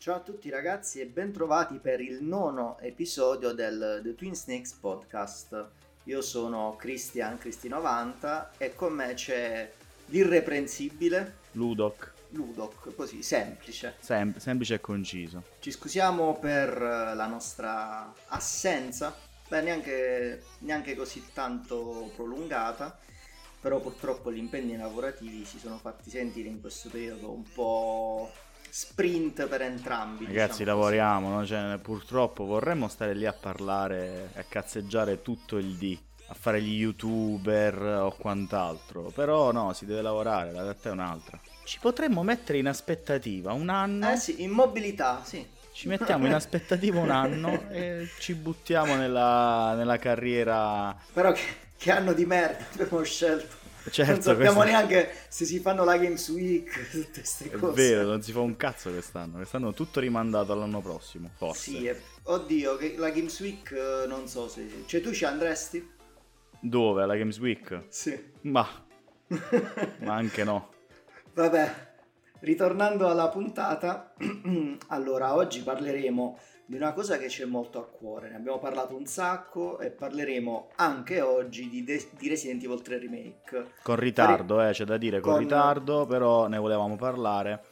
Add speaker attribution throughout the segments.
Speaker 1: Ciao a tutti ragazzi e bentrovati per il nono episodio del The Twin Snakes podcast. Io sono Christian Cristi90 e con me c'è l'irreprensibile
Speaker 2: Ludoc.
Speaker 1: Ludoc, così semplice.
Speaker 2: Sem- semplice e conciso.
Speaker 1: Ci scusiamo per eh, la nostra assenza, beh neanche, neanche così tanto prolungata, però purtroppo gli impegni lavorativi si sono fatti sentire in questo periodo un po' sprint per entrambi.
Speaker 2: Ragazzi,
Speaker 1: diciamo
Speaker 2: lavoriamo, no? Cioè, purtroppo vorremmo stare lì a parlare e a cazzeggiare tutto il dì, a fare gli youtuber o quant'altro. Però no, si deve lavorare, la realtà è un'altra. Ci potremmo mettere in aspettativa un anno.
Speaker 1: Eh sì, in mobilità, sì.
Speaker 2: Ci mettiamo in aspettativa un anno e ci buttiamo nella, nella carriera.
Speaker 1: Però che, che anno di merda abbiamo scelto.
Speaker 2: Certo,
Speaker 1: non sappiamo
Speaker 2: questo-
Speaker 1: neanche se si fanno la Games Week, tutte queste
Speaker 2: È
Speaker 1: cose.
Speaker 2: vero, non si fa un cazzo quest'anno. Quest'anno è tutto rimandato all'anno prossimo, forse.
Speaker 1: Sì, e- oddio, la Games Week eh, non so se... Cioè tu ci andresti?
Speaker 2: Dove? Alla Games Week?
Speaker 1: Sì.
Speaker 2: Ma, ma anche no.
Speaker 1: Vabbè, ritornando alla puntata, allora oggi parleremo di una cosa che c'è molto a cuore, ne abbiamo parlato un sacco e parleremo anche oggi di, De- di Resident Evil 3 Remake.
Speaker 2: Con ritardo, eh, c'è da dire, con,
Speaker 1: Con-
Speaker 2: ritardo, però ne volevamo parlare.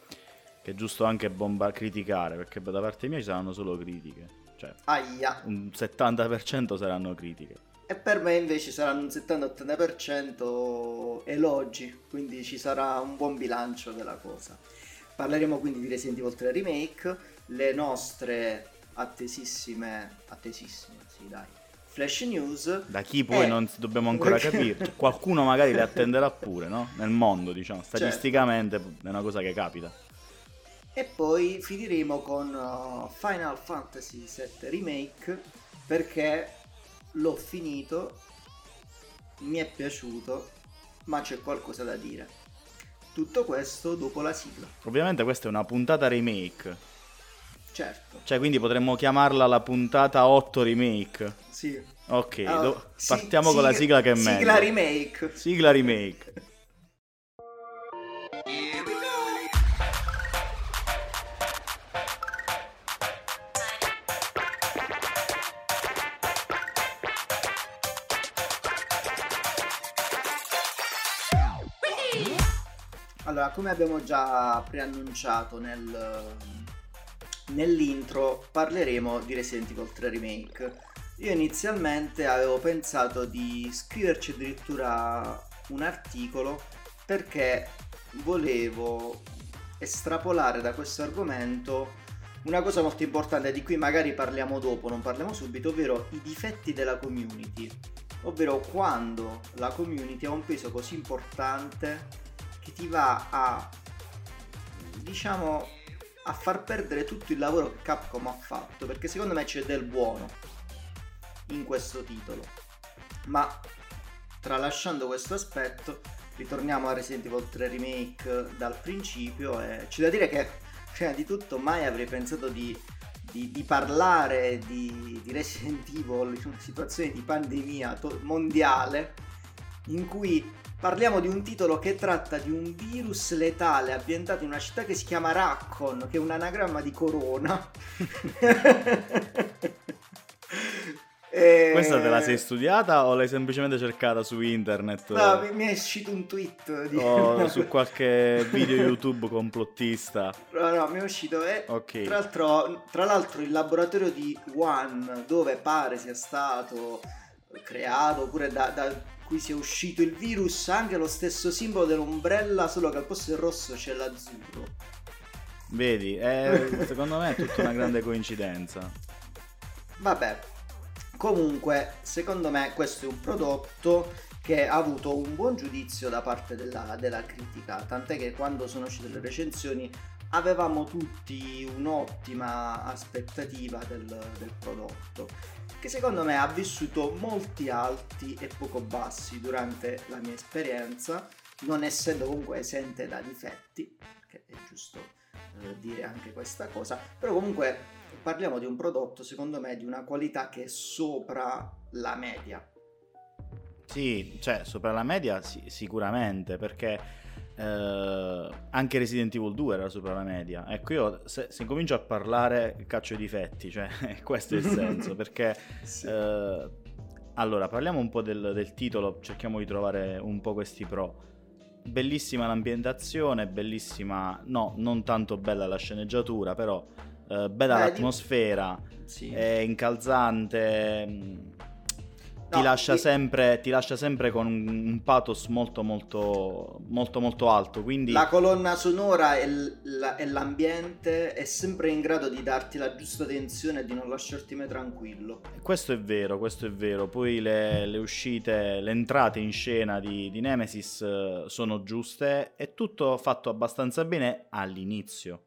Speaker 2: Che è giusto anche bomba- criticare, perché da parte mia ci saranno solo critiche. Cioè,
Speaker 1: Aia,
Speaker 2: un 70% saranno critiche.
Speaker 1: e per me invece saranno un 70-80% elogi, quindi ci sarà un buon bilancio della cosa. Parleremo quindi di Resident Evil 3 Remake, le nostre attesissime, attesissime, sì dai, flash news.
Speaker 2: Da chi poi
Speaker 1: Eh,
Speaker 2: non dobbiamo ancora capire. Qualcuno magari le attenderà pure, no? Nel mondo, diciamo.
Speaker 1: Certo.
Speaker 2: Statisticamente è una cosa che capita.
Speaker 1: E poi finiremo con uh, Final Fantasy VII Remake perché l'ho finito, mi è piaciuto, ma c'è qualcosa da dire. Tutto questo dopo la sigla,
Speaker 2: Ovviamente questa è una puntata remake.
Speaker 1: Certo.
Speaker 2: Cioè, quindi potremmo chiamarla la puntata 8 remake.
Speaker 1: Sì.
Speaker 2: Ok,
Speaker 1: Allora,
Speaker 2: do-
Speaker 1: si-
Speaker 2: partiamo con la
Speaker 1: sig-
Speaker 2: sigla che è meglio.
Speaker 1: Sigla remake.
Speaker 2: Sigla remake.
Speaker 1: Allora, come abbiamo già preannunciato nel, nell'intro, parleremo di Resident Evil 3 Remake. Io inizialmente avevo pensato di scriverci addirittura un articolo perché volevo estrapolare da questo argomento una cosa molto importante di cui magari parliamo dopo, non parliamo subito, ovvero i difetti della community. Ovvero quando la community ha un peso così importante che ti va a diciamo a far perdere tutto il lavoro che Capcom ha fatto perché secondo me c'è del buono in questo titolo. Ma tralasciando questo aspetto ritorniamo a Resident Evil 3 Remake dal principio e c'è da dire che prima di tutto mai avrei pensato di, di- di parlare di, di Resident Evil in una situazione di pandemia to- mondiale in cui parliamo di un titolo che tratta di un virus letale ambientato in una città che si chiama Raccoon, che è un anagramma di corona. E-
Speaker 2: Questa te la sei studiata o l'hai semplicemente cercata su internet?
Speaker 1: No, mi, è uscito un tweet di...
Speaker 2: o su qualche video YouTube complottista?
Speaker 1: No, no, mi è uscito e
Speaker 2: Ok.
Speaker 1: tra, l'altro, tra l'altro il laboratorio di Wuhan dove pare sia stato creato oppure da, da cui sia uscito il virus ha anche lo stesso simbolo dell'ombrella solo che al posto del rosso c'è l'azzurro.
Speaker 2: Vedi, è- secondo me è tutta una grande coincidenza.
Speaker 1: Vabbè, comunque, secondo me questo è un prodotto che ha avuto un buon giudizio da parte della, della critica, tant'è che quando sono uscite le recensioni avevamo tutti un'ottima aspettativa del, del prodotto, che secondo me ha vissuto molti alti e poco bassi durante la mia esperienza, non essendo comunque esente da difetti, che è giusto eh, dire anche questa cosa, però comunque parliamo di un prodotto secondo me di una qualità che è sopra la media.
Speaker 2: Sì, cioè sopra la media sì, sicuramente perché eh, anche Resident Evil 2 era sopra la media. Ecco, io se, se comincio a parlare caccio i difetti, cioè questo è il senso, perché... sì. eh, allora, parliamo un po' del, del, titolo, cerchiamo di trovare un po' questi pro. Bellissima l'ambientazione, bellissima, no, non tanto bella la sceneggiatura, però eh, bella Beh, l'atmosfera, di... sì. è incalzante, mm, ti, no, lascia io... sempre, ti, lascia sempre, con un pathos molto molto molto molto alto. Quindi...
Speaker 1: La colonna sonora e, l- e, l'ambiente è sempre in grado di darti la giusta tensione e di non lasciarti mai tranquillo.
Speaker 2: Questo è vero, questo è vero. Poi le, le uscite, le entrate in scena di, di Nemesis eh, sono giuste. È tutto fatto abbastanza bene all'inizio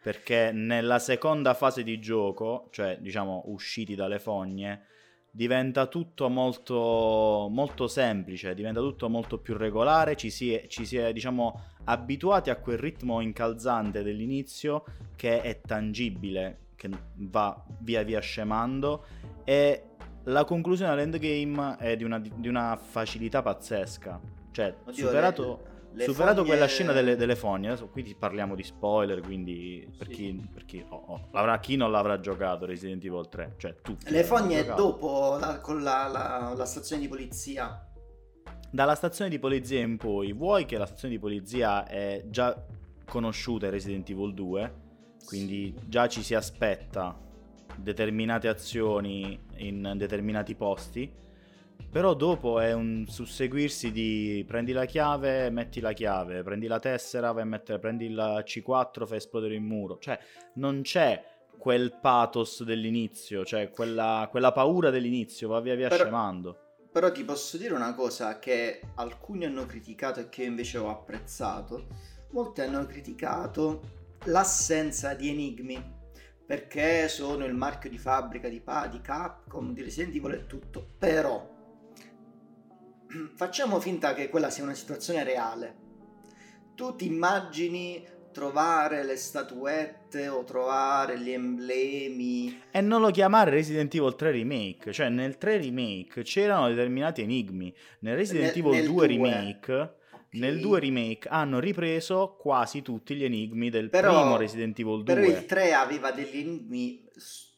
Speaker 2: perché nella seconda fase di gioco, cioè diciamo usciti dalle fogne, diventa tutto molto, molto semplice, diventa tutto molto più regolare, ci si è, ci si è diciamo, abituati a quel ritmo incalzante dell'inizio che è tangibile, che va via via scemando. E la conclusione all'endgame è di una, di una facilità pazzesca, cioè Oddio, superato... Le le Superato fogne... quella scena delle, delle fogne, adesso qui parliamo di spoiler, quindi per sì. chi, per chi, oh, oh, chi, non l'avrà giocato Resident Evil 3, cioè tutti.
Speaker 1: Le fogne dopo la, con la, la, la, stazione di polizia.
Speaker 2: Dalla stazione di polizia in poi, vuoi che la stazione di polizia è già conosciuta in Resident Evil 2, quindi sì. già ci si aspetta determinate azioni in determinati posti però dopo è un susseguirsi di prendi la chiave, metti la chiave, prendi la tessera, vai a mettere, prendi il C4, fai esplodere il muro. Cioè, non c'è quel pathos dell'inizio, cioè quella, quella paura dell'inizio, va via via però, scemando.
Speaker 1: Però ti posso dire una cosa che alcuni hanno criticato e che invece ho apprezzato. Molti hanno criticato l'assenza di enigmi perché sono il marchio di fabbrica di, pa- di Capcom, di Resident Evil e tutto. Però facciamo finta che quella sia una situazione reale. Tu ti immagini trovare le statuette o trovare gli emblemi.
Speaker 2: E non lo chiamare Resident Evil 3 Remake, cioè nel 3 Remake c'erano determinati enigmi, nel Resident nel, Evil nel 2, 2 Remake okay. Nel 2 remake hanno ripreso quasi tutti gli enigmi del però, primo Resident Evil 2.
Speaker 1: Però il 3 aveva degli enigmi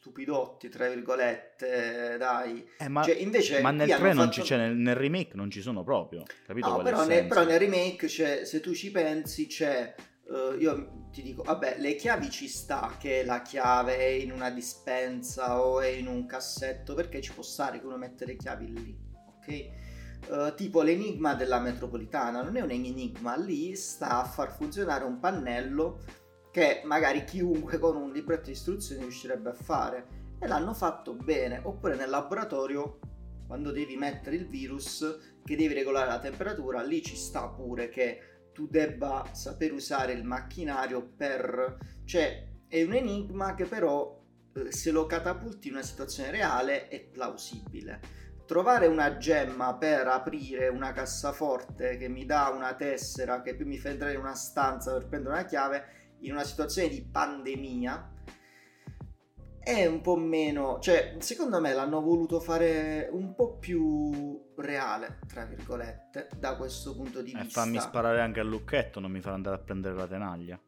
Speaker 1: stupidotti, tra virgolette, dai.
Speaker 2: Eh, ma, cioè, invece, ma nel 3 non ci, cioè, nel, nel, remake non ci sono proprio, capito?
Speaker 1: No, però nel, però nel, remake, c'è, se tu ci pensi, c'è... Uh, io ti dico, vabbè, le chiavi ci sta che la chiave è in una dispensa o è in un cassetto, perché ci può stare che uno mette le chiavi lì, ok? Uh, tipo l'enigma della metropolitana non è un enigma, lì sta a far funzionare un pannello che magari chiunque con un libretto di istruzioni riuscirebbe a fare e l'hanno fatto bene. Oppure nel laboratorio quando devi mettere il virus che devi regolare la temperatura lì ci sta pure che tu debba saper usare il macchinario per cioè è un enigma che però eh, se lo catapulti in una situazione reale è plausibile. Trovare una gemma per aprire una cassaforte che mi dà una tessera che più mi fa entrare in una stanza per prendere una chiave in una situazione di pandemia è un po' meno, cioè secondo me l'hanno voluto fare un po' più reale, tra virgolette, da questo punto di
Speaker 2: eh,
Speaker 1: vista.
Speaker 2: Fammi sparare anche al lucchetto, non mi farà andare a prendere la tenaglia.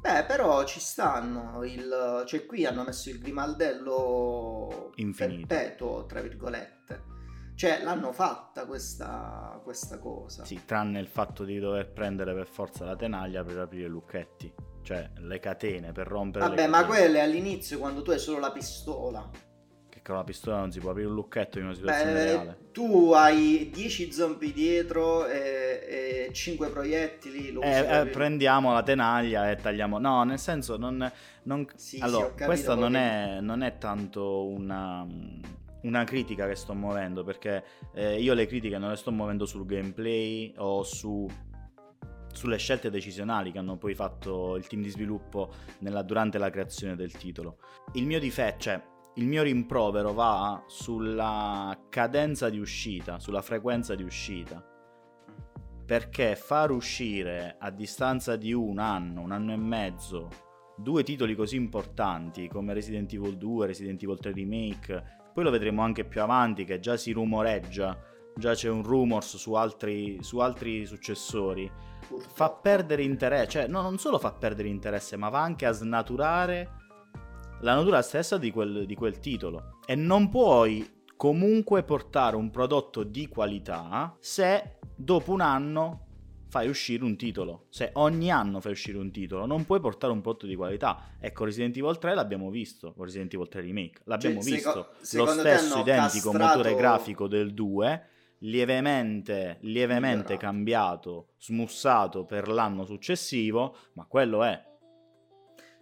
Speaker 1: Beh, però ci stanno, il, cioè qui hanno messo il grimaldello Infinito. perpetuo, tra virgolette. Cioè, l'hanno fatta questa, questa cosa.
Speaker 2: Sì, tranne il fatto di dover prendere per forza la tenaglia per aprire i lucchetti cioè le catene per rompere
Speaker 1: Vabbè, ma quelle all'inizio quando tu hai solo la pistola.
Speaker 2: Che con la pistola non si può aprire un lucchetto in una situazione Beh, reale.
Speaker 1: Tu hai 10 zombie dietro e, e 5 proiettili.
Speaker 2: Lo eh, eh, prendiamo la tenaglia e tagliamo. No, nel senso, non. non... Sì, allora, sì, questa non è, non è tanto una una critica che sto muovendo perché eh, io le critiche non le sto muovendo sul gameplay o su sulle scelte decisionali che hanno poi fatto il team di sviluppo nella, durante la creazione del titolo. Il mio difetto, cioè il mio rimprovero va sulla cadenza di uscita, sulla frequenza di uscita. Perché far uscire a distanza di un anno, un anno e mezzo, due titoli così importanti come Resident Evil 2, Resident Evil 3 Remake, poi lo vedremo anche più avanti che già si rumoreggia già c'è un rumors su altri, su altri successori,
Speaker 1: Purtroppo.
Speaker 2: fa perdere interesse, cioè no, non solo fa perdere interesse, ma va anche a snaturare la natura stessa di quel, di quel titolo. E non puoi comunque portare un prodotto di qualità se dopo un anno fai uscire un titolo. Se ogni anno fai uscire un titolo, non puoi portare un prodotto di qualità. Ecco, Resident Evil 3 l'abbiamo visto, Resident Evil 3 Remake, l'abbiamo
Speaker 1: Cioè,
Speaker 2: visto.
Speaker 1: seco-
Speaker 2: Lo stesso identico
Speaker 1: castrato-
Speaker 2: motore grafico del 2, lievemente, lievemente cambiato, smussato per l'anno successivo, ma quello è.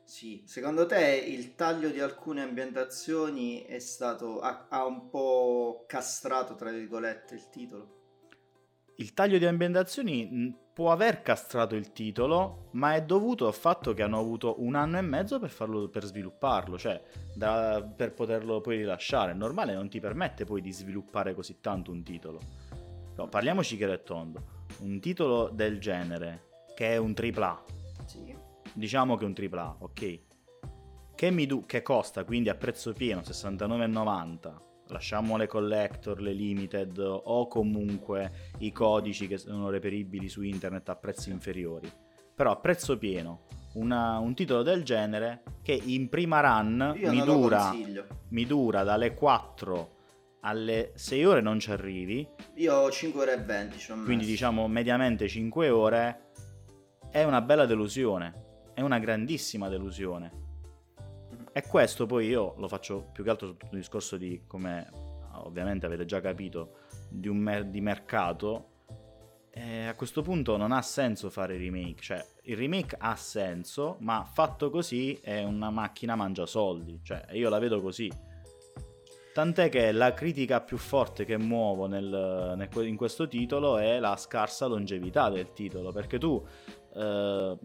Speaker 1: Sì, secondo te il taglio di alcune ambientazioni è stato ha, ha un po' castrato, tra virgolette, il titolo?
Speaker 2: Il taglio di ambientazioni può aver castrato il titolo, ma è dovuto al fatto che hanno avuto un anno e mezzo per, farlo, per svilupparlo, cioè da- per poterlo poi rilasciare. Il normale non ti permette poi di sviluppare così tanto un titolo. No, parliamoci chiaro e tondo. Un titolo del genere, che è un AAA,
Speaker 1: Sì.
Speaker 2: diciamo che è un AAA, ok? Che, mi du- che costa quindi a prezzo pieno 69,90. Lasciamo le collector, le limited o comunque i codici che sono reperibili su internet a prezzi inferiori. Però a prezzo pieno, una- un titolo del genere che in prima run mi dura, mi dura dalle 4 alle 6 ore non ci arrivi,
Speaker 1: Io 5 ore e 20 ci ho messo.
Speaker 2: quindi diciamo mediamente 5 ore, è una bella delusione, è una grandissima delusione. E questo poi io lo faccio più che altro su tutto un discorso di, come ovviamente avete già capito, di un mer- di mercato. E a questo punto non ha senso fare remake, cioè il remake ha senso, ma fatto così è una macchina mangia soldi, cioè io la vedo così. Tant'è che la critica più forte che muovo nel- nel- in questo titolo è la scarsa longevità del titolo, perché tu, eh,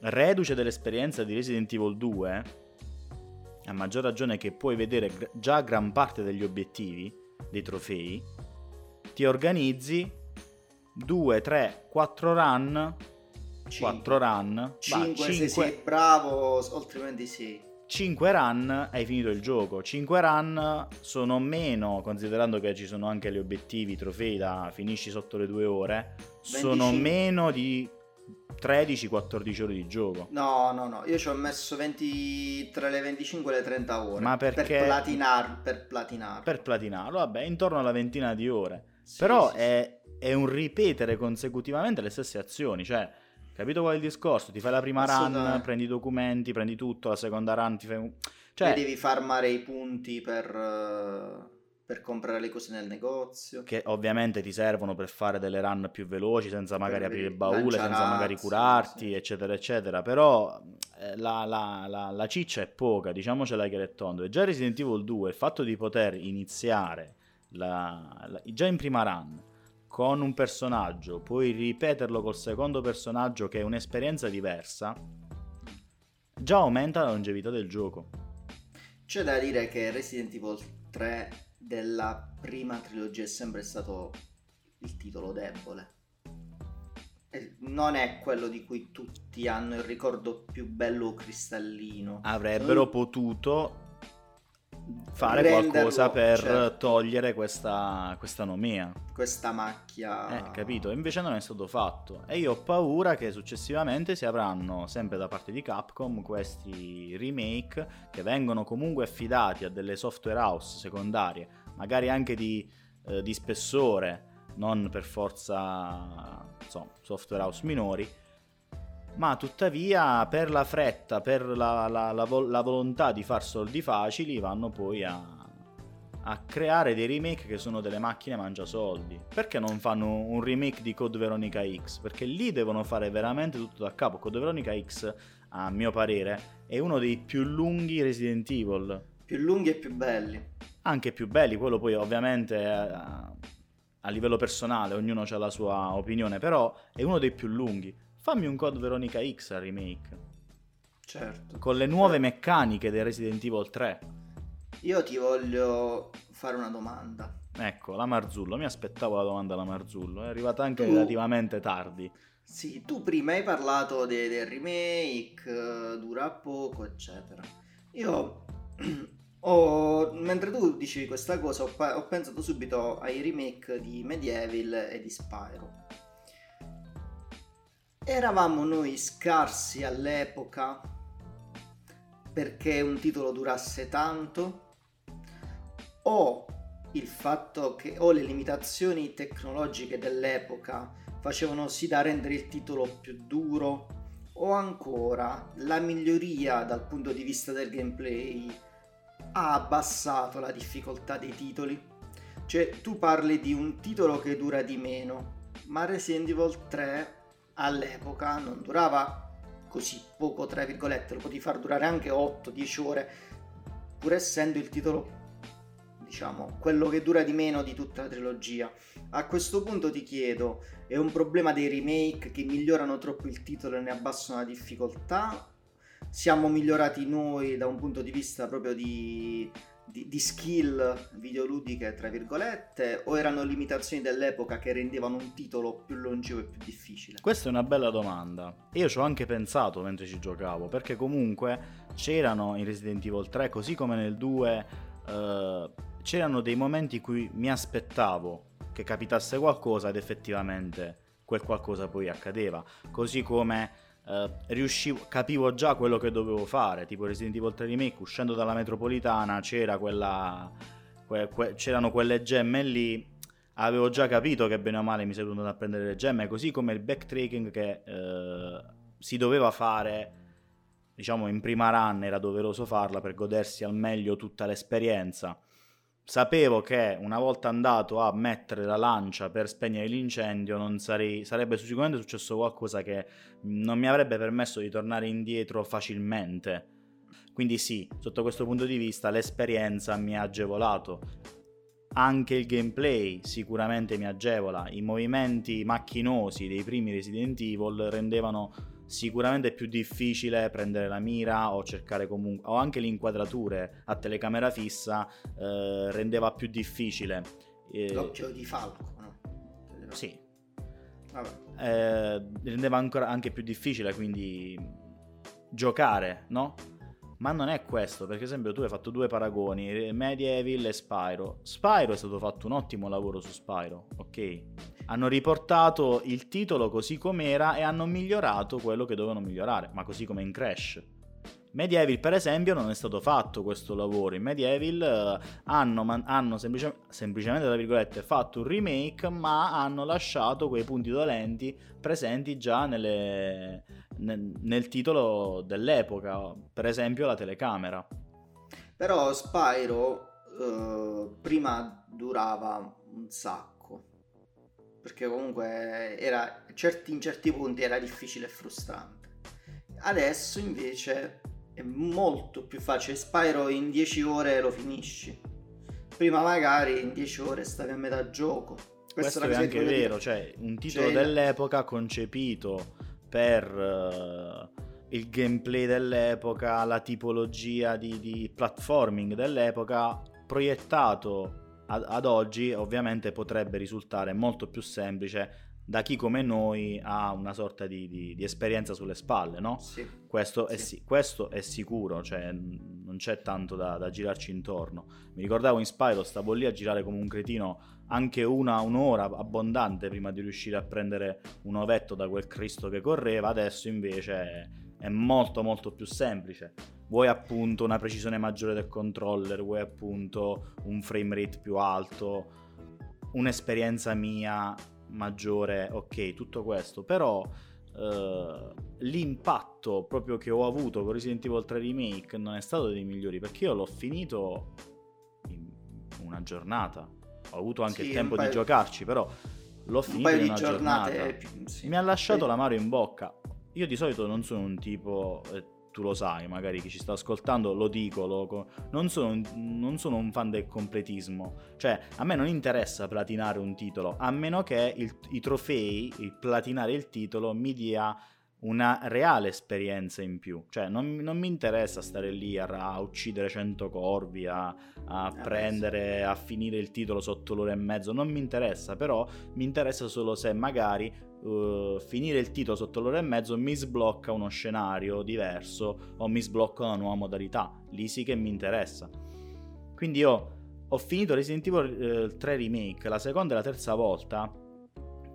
Speaker 2: reduce dell'esperienza di Resident Evil 2, a maggior ragione che puoi vedere già gran parte degli obiettivi, dei trofei, ti organizzi 2, 3, 4 run, 4 run,
Speaker 1: 5 se sei bravo, altrimenti sì.
Speaker 2: 5 run hai finito il gioco. 5 run sono meno, considerando che ci sono anche gli obiettivi, i trofei da finisci sotto le 2 ore, sono
Speaker 1: 25.
Speaker 2: meno di 13-14 ore di gioco.
Speaker 1: No, no, no, io ci ho messo 20 tra le 25 e le 30 ore.
Speaker 2: Ma perché-
Speaker 1: Per platinar, per platinar.
Speaker 2: Per platinarlo, vabbè, intorno alla ventina di ore.
Speaker 1: Sì,
Speaker 2: Però
Speaker 1: sì, sì.
Speaker 2: è, è un ripetere consecutivamente le stesse azioni, cioè, capito qual è il discorso? Ti fai la prima run, prendi i documenti, prendi tutto, la seconda run ti fai. Cioè,
Speaker 1: Poi devi farmare i punti per, eh, per comprare le cose nel negozio.
Speaker 2: che ovviamente ti servono per fare delle run più veloci senza magari aprire il baule, senza magari curarti,
Speaker 1: sì.
Speaker 2: eccetera, eccetera. Però eh, la, la- la- la ciccia è poca, diciamocela chiaro e tondo. E già Resident Evil 2, il fatto di poter iniziare già in prima run con un personaggio, poi ripeterlo col secondo personaggio che è un'esperienza diversa, già aumenta la longevità del gioco.
Speaker 1: C'è da dire che Resident Evil 3 della prima trilogia è sempre stato il titolo debole. Non è quello di cui tutti hanno il ricordo più bello cristallino.
Speaker 2: avrebbero
Speaker 1: Mm.
Speaker 2: potuto fare
Speaker 1: Renderlo,
Speaker 2: qualcosa per
Speaker 1: certo.
Speaker 2: togliere questa, questa anomia.
Speaker 1: Questa macchia.
Speaker 2: Eh, capito? Invece non è stato fatto. E io ho paura che successivamente si avranno, sempre da parte di Capcom, questi remake che vengono comunque affidati a delle software house secondarie, magari anche di, eh, di spessore, non per forza insomma, software house minori. Ma tuttavia, per la fretta, per la, la- la la volontà di far soldi facili, vanno poi a, a creare dei remake che sono delle macchine mangiasoldi. Perché non fanno un remake di Code Veronica X? Perché lì devono fare veramente tutto da capo. Code Veronica X, a mio parere, è uno dei più lunghi Resident Evil.
Speaker 1: Più lunghi e più belli.
Speaker 2: Anche più belli, quello poi ovviamente eh, a livello personale, ognuno ha la sua opinione, però è uno dei più lunghi. Fammi un Code Veronica X al remake.
Speaker 1: Certo.
Speaker 2: Con le nuove meccaniche del Resident Evil 3.
Speaker 1: Io ti voglio fare una domanda.
Speaker 2: Ecco, la Marzullo, mi aspettavo la domanda alla Marzullo, è arrivata anche
Speaker 1: Tu-
Speaker 2: relativamente tardi.
Speaker 1: Sì, tu prima hai parlato de- del remake, eh, dura poco, eccetera. Io Ho, mentre tu dicevi questa cosa, ho, ho, pensato subito ai remake di Medieval e di Spyro. Eravamo noi scarsi all'epoca perché un titolo durasse tanto? O il fatto che o le limitazioni tecnologiche dell'epoca facevano sì da rendere il titolo più duro o ancora la miglioria dal punto di vista del gameplay ha abbassato la difficoltà dei titoli. Cioè, tu parli di un titolo che dura di meno, ma Resident Evil 3 all'epoca non durava così poco, tra virgolette, lo potevi far durare anche 8-10 ore, pur essendo il titolo, diciamo, quello che dura di meno di tutta la trilogia. A questo punto ti chiedo, è un problema dei remake che migliorano troppo il titolo e ne abbassano la difficoltà? Siamo migliorati noi da un punto di vista proprio di, di, di skill videoludiche, tra virgolette, o erano limitazioni dell'epoca che rendevano un titolo più longevo e più difficile?
Speaker 2: Questa è una bella domanda. Io ci ho anche pensato mentre ci giocavo, perché comunque c'erano in Resident Evil 3, così come nel 2, eh, c'erano dei momenti in cui mi aspettavo che capitasse qualcosa ed effettivamente quel qualcosa poi accadeva. Così come eh, riuscivo, capivo già quello che dovevo fare, tipo Resident Evil 3 Remake, uscendo dalla metropolitana c'era quella, que, que, c'erano quelle gemme lì, avevo già capito che bene o male mi sarei venuto a prendere le gemme, così come il backtracking che eh, si doveva fare diciamo in prima run era doveroso farla per godersi al meglio tutta l'esperienza sapevo che una volta andato a mettere la lancia per spegnere l'incendio sarei, sarebbe sicuramente successo qualcosa che non mi avrebbe permesso di tornare indietro facilmente. Quindi sì, sotto questo punto di vista l'esperienza mi ha agevolato. Anche il gameplay sicuramente mi agevola, i movimenti macchinosi dei primi Resident Evil rendevano sicuramente è più difficile prendere la mira o cercare comunque o anche le inquadrature a telecamera fissa eh, rendeva più difficile
Speaker 1: eh, l'occhio di falco no?
Speaker 2: sì eh, rendeva ancora anche più difficile quindi giocare no? Ma non è questo, perché ad esempio tu hai fatto due paragoni, Medieval e Spyro. Spyro è stato fatto un ottimo lavoro su Spyro, ok? Hanno riportato il titolo così com'era e hanno migliorato quello che dovevano migliorare, ma così come in Crash. Medieval, per esempio, non è stato fatto questo lavoro. In Medieval uh, hanno, man- hanno semplice- semplicemente, fatto un remake, ma hanno lasciato quei punti dolenti presenti già nelle, nel, nel titolo dell'epoca, per esempio la telecamera.
Speaker 1: Però Spyro uh, prima durava un sacco perché comunque era, certi, in certi punti era difficile e frustrante. Adesso invece è molto più facile. Spyro in 10 ore lo finisci. Prima magari in 10 ore stavi a metà gioco.
Speaker 2: Questo, Questo è, anche vero, dire. cioè un titolo cioè, dell'epoca concepito per uh, il gameplay dell'epoca, la tipologia di, di platforming dell'epoca, proiettato ad, ad oggi ovviamente potrebbe risultare molto più semplice da chi come noi ha una sorta di, di, di esperienza sulle spalle, no?
Speaker 1: Sì.
Speaker 2: Questo, sì. È, sì, questo, È, sicuro, cioè non c'è tanto da, da, girarci intorno. Mi ricordavo in Spyro, stavo lì a girare come un cretino anche una, un'ora abbondante prima di riuscire a prendere un ovetto da quel Cristo che correva, adesso invece è molto molto più semplice. Vuoi appunto una precisione maggiore del controller, vuoi appunto un frame rate più alto, un'esperienza mia maggiore, ok, tutto questo, però uh, l'impatto proprio che ho avuto con Resident Evil 3 Remake non è stato dei migliori perché io l'ho finito in una giornata. Ho avuto anche sì, il tempo di giocarci, però l'ho finito in una giornata. Più, sì. Mi ha lasciato sì. l'amaro in bocca. Io di solito non sono un tipo eh, tu lo sai, magari chi ci sta ascoltando lo dico, lo, non, sono, non, sono, un fan del completismo, cioè a me non interessa platinare un titolo, a meno che il, i trofei, il platinare il titolo mi dia una reale esperienza in più, cioè non, non mi interessa stare lì a, a uccidere 100 corvi, a, a eh, prendere, a finire il titolo sotto l'ora e mezzo, non mi interessa, però mi interessa solo se magari uh, finire il titolo sotto l'ora e mezzo mi sblocca uno scenario diverso o mi sblocca una nuova modalità. Lì sì che mi interessa. Quindi io ho finito Resident Evil eh, 3 Remake la seconda e la terza volta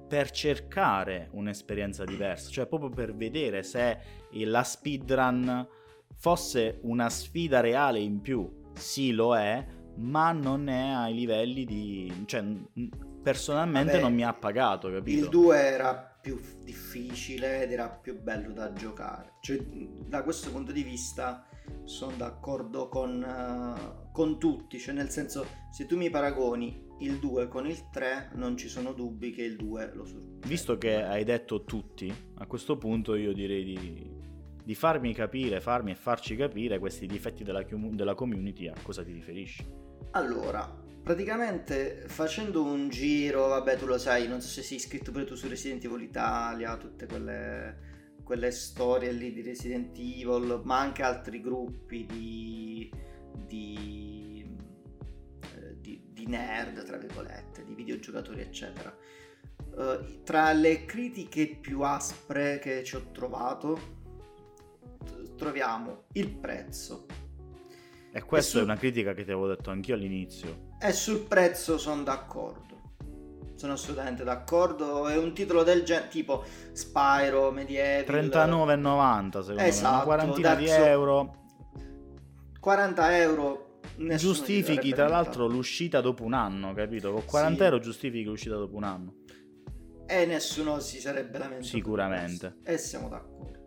Speaker 2: per cercare un'esperienza diversa, cioè proprio per vedere se la speedrun fosse una sfida reale in più. Sì, lo è, ma non è ai livelli di... cioè personalmente Vabbè, non mi ha pagato, capito?
Speaker 1: Il 2 era più difficile ed era più bello da giocare. Cioè, da questo punto di vista sono d'accordo con, uh, con tutti, cioè nel senso se tu mi paragoni il 2 con il 3 non ci sono dubbi che il 2 lo sorprende.
Speaker 2: Visto che hai detto tutti, a questo punto io direi di, di farmi capire, farmi e farci capire questi difetti della, della community a cosa ti riferisci.
Speaker 1: Allora, praticamente facendo un giro, vabbè tu lo sai, non so se sei iscritto pure tu su Resident Evil Italia, tutte quelle quelle storie lì di Resident Evil, ma anche altri gruppi di, di, eh, di, di nerd, tra virgolette, di videogiocatori, eccetera. Uh, tra le critiche più aspre che ci ho trovato, troviamo il prezzo.
Speaker 2: E questa e su... è una critica che ti avevo detto anch'io all'inizio.
Speaker 1: E sul prezzo sono d'accordo sono assolutamente d'accordo. È un titolo del genere tipo Spyro, Medieval
Speaker 2: 39,90 secondo esatto, me, una quarantina di euro.
Speaker 1: 40 euro.
Speaker 2: Giustifichi tra l'altro l'uscita dopo un anno, capito? Con 40 sì. euro giustifichi l'uscita dopo un anno.
Speaker 1: E nessuno si sarebbe lamentato.
Speaker 2: Sicuramente.
Speaker 1: E siamo d'accordo.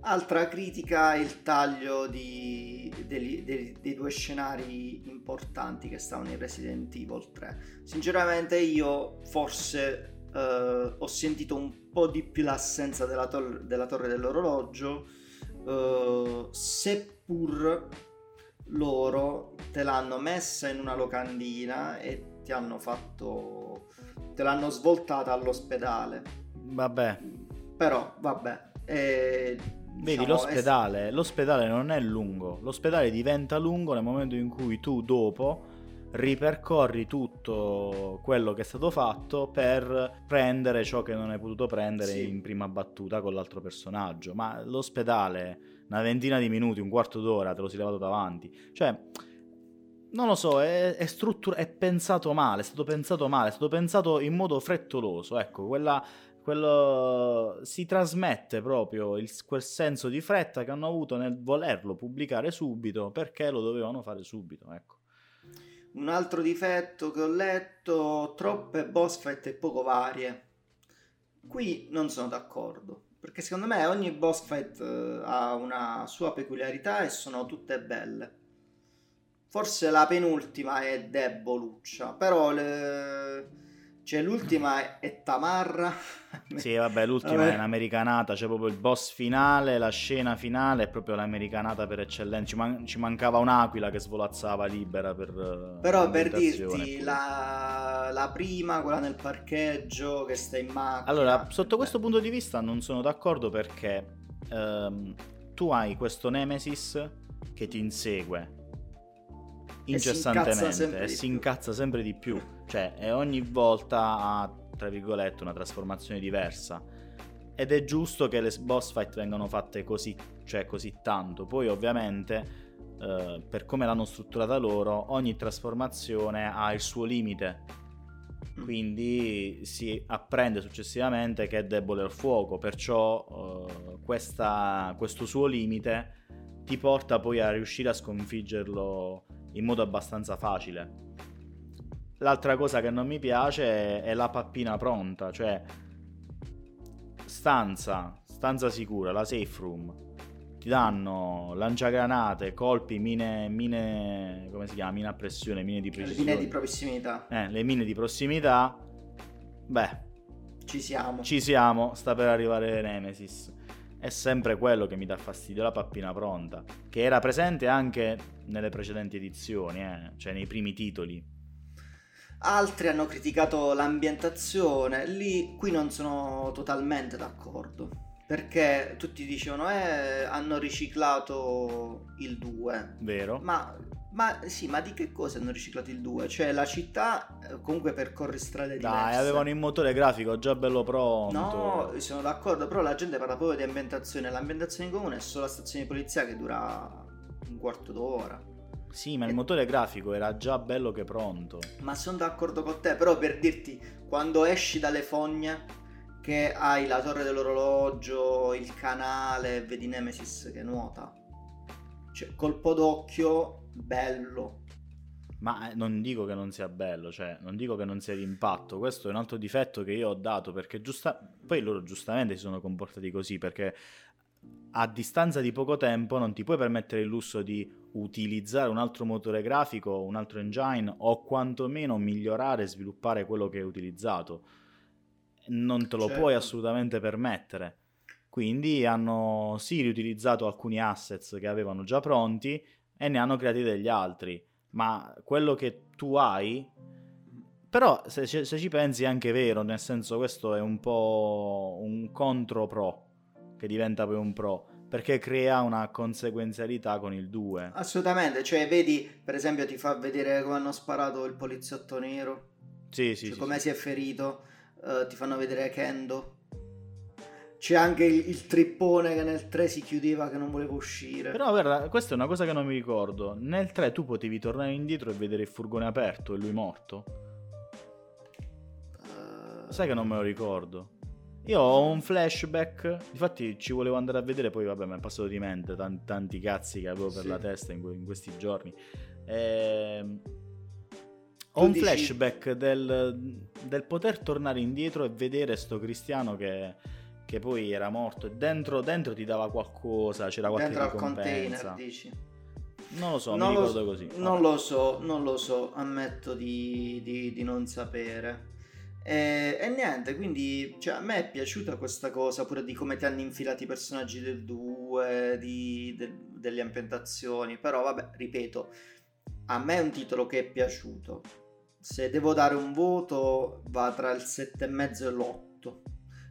Speaker 1: Altra critica è il taglio di, dei, dei, dei, due scenari importanti che stavano in Resident Evil 3. Sinceramente io forse eh, ho sentito un po' di più l'assenza della, tor- della torre dell'orologio, eh, seppur loro te l'hanno messa in una locandina e ti hanno fatto... te l'hanno svoltata all'ospedale.
Speaker 2: Vabbè.
Speaker 1: Però, vabbè. Eh,
Speaker 2: Vedi, diciamo, l'ospedale, è... l'ospedale non è lungo, l'ospedale diventa lungo nel momento in cui tu dopo ripercorri tutto quello che è stato fatto per prendere ciò che non hai potuto prendere sì. in prima battuta con l'altro personaggio. Ma l'ospedale, una ventina di minuti, un quarto d'ora, te lo si levato davanti. Cioè, non lo so, è, è, struttura- è pensato male, è stato pensato male, è stato pensato in modo frettoloso. Ecco, quella quello si trasmette proprio il, quel senso di fretta che hanno avuto nel volerlo pubblicare subito perché lo dovevano fare subito. Ecco.
Speaker 1: Un altro difetto che ho letto, troppe boss fight e poco varie. Qui non sono d'accordo, perché secondo me ogni boss fight uh, ha una sua peculiarità e sono tutte belle. Forse la penultima è deboluccia, però le cioè, l'ultima è Tamarra.
Speaker 2: Sì, vabbè, l'ultima vabbè. è un'americanata. C'è proprio il boss finale, la scena finale è proprio l'americanata per eccellenza. Ci, man- ci mancava un'aquila che svolazzava libera per.
Speaker 1: Eh, Però per dirti, la... la, prima, quella nel parcheggio, che sta in macchina.
Speaker 2: Allora, sotto questo punto di vista non sono d'accordo perché ehm, tu hai questo Nemesis che ti insegue incessantemente e si incazza sempre di più. Cioè, e ogni volta ha, tra virgolette, una trasformazione diversa. Ed è giusto che le boss fight vengano fatte così, cioè così tanto. Poi, ovviamente, eh, per come l'hanno strutturata loro, ogni trasformazione ha il suo limite. Mm. Quindi si apprende successivamente che è debole al fuoco, perciò eh, questa, questo suo limite ti porta poi a riuscire a sconfiggerlo in modo abbastanza facile. L'altra cosa che non mi piace è la pappina pronta, cioè stanza, stanza sicura, la safe room. Ti danno lanciagranate, colpi, mine, mine, come si chiama? Mine a pressione, mine di precisione.
Speaker 1: Le mine di prossimità.
Speaker 2: Eh, le mine di prossimità. Beh,
Speaker 1: ci siamo.
Speaker 2: Ci siamo, sta per arrivare Nemesis è sempre quello che mi dà fastidio, la pappina pronta, che era presente anche nelle precedenti edizioni, eh? cioè nei primi titoli.
Speaker 1: Altri hanno criticato l'ambientazione, lì qui non sono totalmente d'accordo, perché tutti dicevano eh hanno riciclato il 2.
Speaker 2: Vero?
Speaker 1: Ma ma sì, ma di che cosa hanno riciclato il 2? Cioè la città eh, comunque percorre strade diverse.
Speaker 2: Dai, avevano il motore grafico già bello pronto.
Speaker 1: No, sono d'accordo, però la gente parla proprio di ambientazione. L'ambientazione in comune è solo la stazione di polizia che dura un quarto d'ora.
Speaker 2: Sì, ma il motore grafico era già bello che pronto.
Speaker 1: Ma sono d'accordo con te, però per dirti, quando esci dalle fogne, che hai la torre dell'orologio, il canale, vedi Nemesis che nuota. Cioè, colpo d'occhio, bello.
Speaker 2: Ma eh, non dico che non sia bello, cioè non dico che non sia d'impatto, questo è un altro difetto che io ho dato perché giusta... poi loro giustamente si sono comportati così perché a distanza di poco tempo non ti puoi permettere il lusso di utilizzare un altro motore grafico, un altro engine o quantomeno migliorare e sviluppare quello che hai utilizzato. Non te lo
Speaker 1: Certo.
Speaker 2: puoi assolutamente permettere. Quindi hanno sì riutilizzato alcuni assets che avevano già pronti e ne hanno creati degli altri ma quello che tu hai però se, se- ci pensi è anche vero nel senso questo è un po' un contro pro che diventa poi un pro perché crea una conseguenzialità con il 2
Speaker 1: Assolutamente, cioè vedi, per esempio ti fa vedere come hanno sparato il poliziotto nero,
Speaker 2: sì sì,
Speaker 1: cioè,
Speaker 2: sì,
Speaker 1: come
Speaker 2: sì.
Speaker 1: si è ferito, eh, ti fanno vedere Kendo. C'è anche il, il trippone che nel 3 si chiudeva che non voleva uscire.
Speaker 2: però guarda questa è una cosa che non mi ricordo nel 3 tu potevi tornare indietro e vedere il furgone aperto e lui morto
Speaker 1: Eh,
Speaker 2: sai che non me lo ricordo io ho un flashback, infatti ci volevo andare a vedere, poi vabbè mi è passato di mente tan- tanti cazzi che avevo per
Speaker 1: Sì.
Speaker 2: la testa in, in questi giorni. Ehm, ho un
Speaker 1: dici-
Speaker 2: flashback del, del poter tornare indietro e vedere sto cristiano che, che poi era morto e dentro, dentro ti dava qualcosa, c'era qualche
Speaker 1: dentro al
Speaker 2: ricompensa.
Speaker 1: container, dici?
Speaker 2: Non lo so,
Speaker 1: Non
Speaker 2: mi
Speaker 1: lo
Speaker 2: ricordo
Speaker 1: so-
Speaker 2: così.
Speaker 1: Non lo so, non lo so, ammetto di, di- di non sapere. E, e niente, quindi cioè, a me è piaciuta questa cosa, pure di come ti hanno infilato i personaggi del 2, di- del- delle ambientazioni, però vabbè, ripeto, a me è un titolo che è piaciuto. Se devo dare un voto va tra il 7,5 e l'8,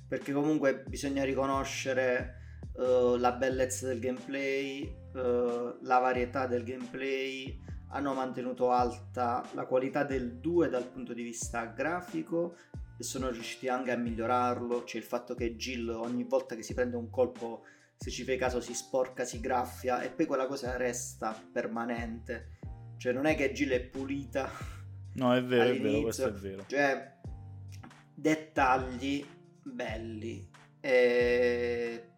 Speaker 1: perché comunque bisogna riconoscere eh, la bellezza del gameplay, eh, la varietà del gameplay, hanno mantenuto alta la qualità del 2 dal punto di vista grafico e sono riusciti anche a migliorarlo. C'è il fatto che Jill ogni volta che si prende un colpo, se ci fai caso, si sporca, si graffia e poi quella cosa resta permanente. Cioè non è che Jill è pulita,
Speaker 2: No, è vero, è vero,
Speaker 1: all'inizio.
Speaker 2: questo è vero.
Speaker 1: cioè dettagli belli. E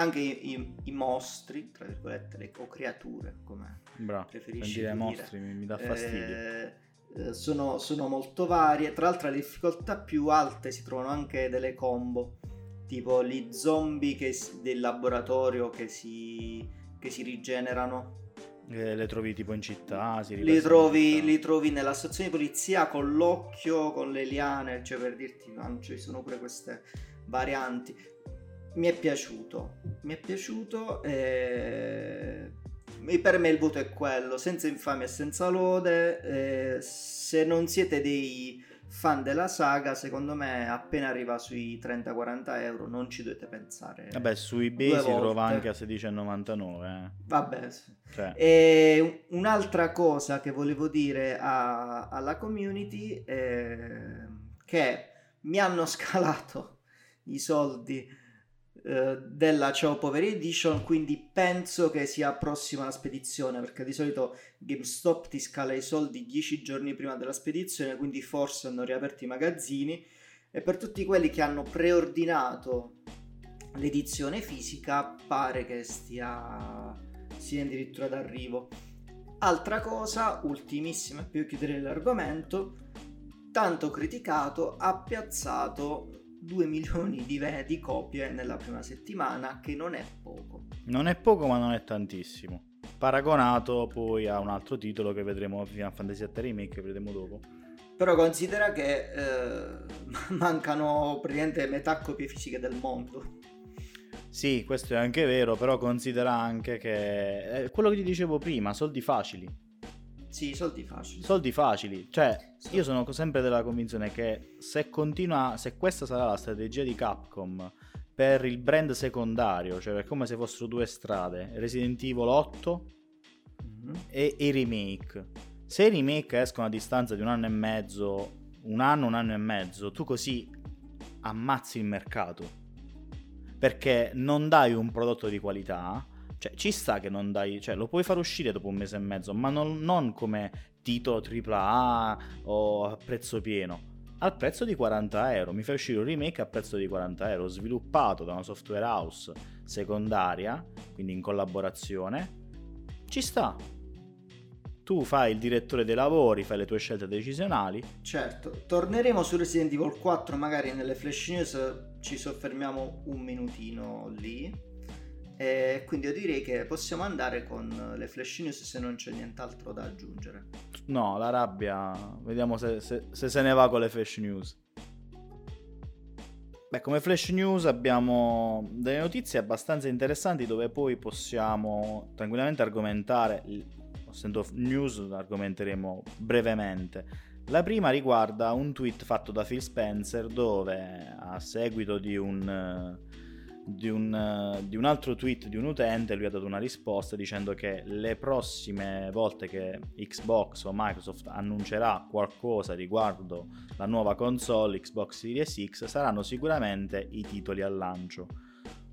Speaker 1: anche i, i- mostri, tra virgolette, le, o creature, come
Speaker 2: Bravo,
Speaker 1: preferisci dire.
Speaker 2: mostri mi, mi dà fastidio.
Speaker 1: Eh, eh, sono, sono molto varie. Tra l'altro, le difficoltà più alte si trovano anche delle combo, tipo gli zombie che del laboratorio che si, che si rigenerano.
Speaker 2: Eh, le trovi tipo in città, si
Speaker 1: Li trovi,
Speaker 2: città.
Speaker 1: li trovi nella stazione di polizia con l'occhio, con le liane, cioè per dirti, no, ci sono pure queste varianti. Mi è piaciuto, mi è piaciuto e e per me il voto è quello, senza infamia e senza lode. eh, se non siete dei fan della saga, secondo me appena arriva sui 30-40 euro non ci dovete pensare.
Speaker 2: Vabbè, su eBay si trova anche a 16,99. Eh.
Speaker 1: Vabbè.
Speaker 2: Cioè,
Speaker 1: E un'altra cosa che volevo dire a- alla community è che mi hanno scalato i soldi eh, della Ciao Edition, quindi penso che sia prossima la spedizione, perché di solito GameStop ti scala i soldi 10 giorni prima della spedizione, quindi forse hanno riaperto i magazzini e per tutti quelli che hanno preordinato l'edizione fisica pare che stia sia addirittura d'arrivo. Altra cosa, ultimissima per chiudere l'argomento, tanto criticato, ha piazzato 2 milioni di, ve- di copie nella prima settimana, che non è poco.
Speaker 2: non è poco, ma non è tantissimo. Paragonato poi a un altro titolo che vedremo Final Fantasy VII Remake, che vedremo dopo.
Speaker 1: Però considera che eh, mancano praticamente metà copie fisiche del mondo.
Speaker 2: Sì, questo è anche vero, però considera anche che è quello che ti dicevo prima, soldi facili.
Speaker 1: Sì, soldi facili.
Speaker 2: Soldi facili, cioè io sono sempre della convinzione che se continua, se questa sarà la strategia di Capcom per il brand secondario, cioè è come se fossero due strade, Resident Evil 8
Speaker 1: Mhm.
Speaker 2: e i remake. Se i remake escono a distanza di un anno e mezzo, un anno, un anno e mezzo, tu così ammazzi il mercato. Perché non dai un prodotto di qualità, Cioè, ci sta che non dai, cioè, lo puoi far uscire dopo un mese e mezzo, ma non, non come titolo AAA o a prezzo pieno. Al prezzo di 40 euro, mi fai uscire un remake a prezzo di 40 euro, sviluppato da una software house secondaria, quindi in collaborazione. Ci sta, tu fai il direttore dei lavori, fai le tue scelte decisionali.
Speaker 1: Certo, torneremo su Resident Evil 4, magari nelle flash news ci soffermiamo un minutino lì. E quindi io direi che possiamo andare con le flash news se non c'è nient'altro da aggiungere.
Speaker 2: No, la rabbia, vediamo se se, se, se ne va con le flash news. Beh, come flash news abbiamo delle notizie abbastanza interessanti dove poi possiamo tranquillamente argomentare essendo news argomenteremo brevemente. La prima riguarda un tweet fatto da Phil Spencer dove a seguito di un, di un, di un altro tweet di un utente lui ha dato una risposta dicendo che le prossime volte che Xbox o Microsoft annuncerà qualcosa riguardo la nuova console Xbox Series X saranno sicuramente i titoli al lancio.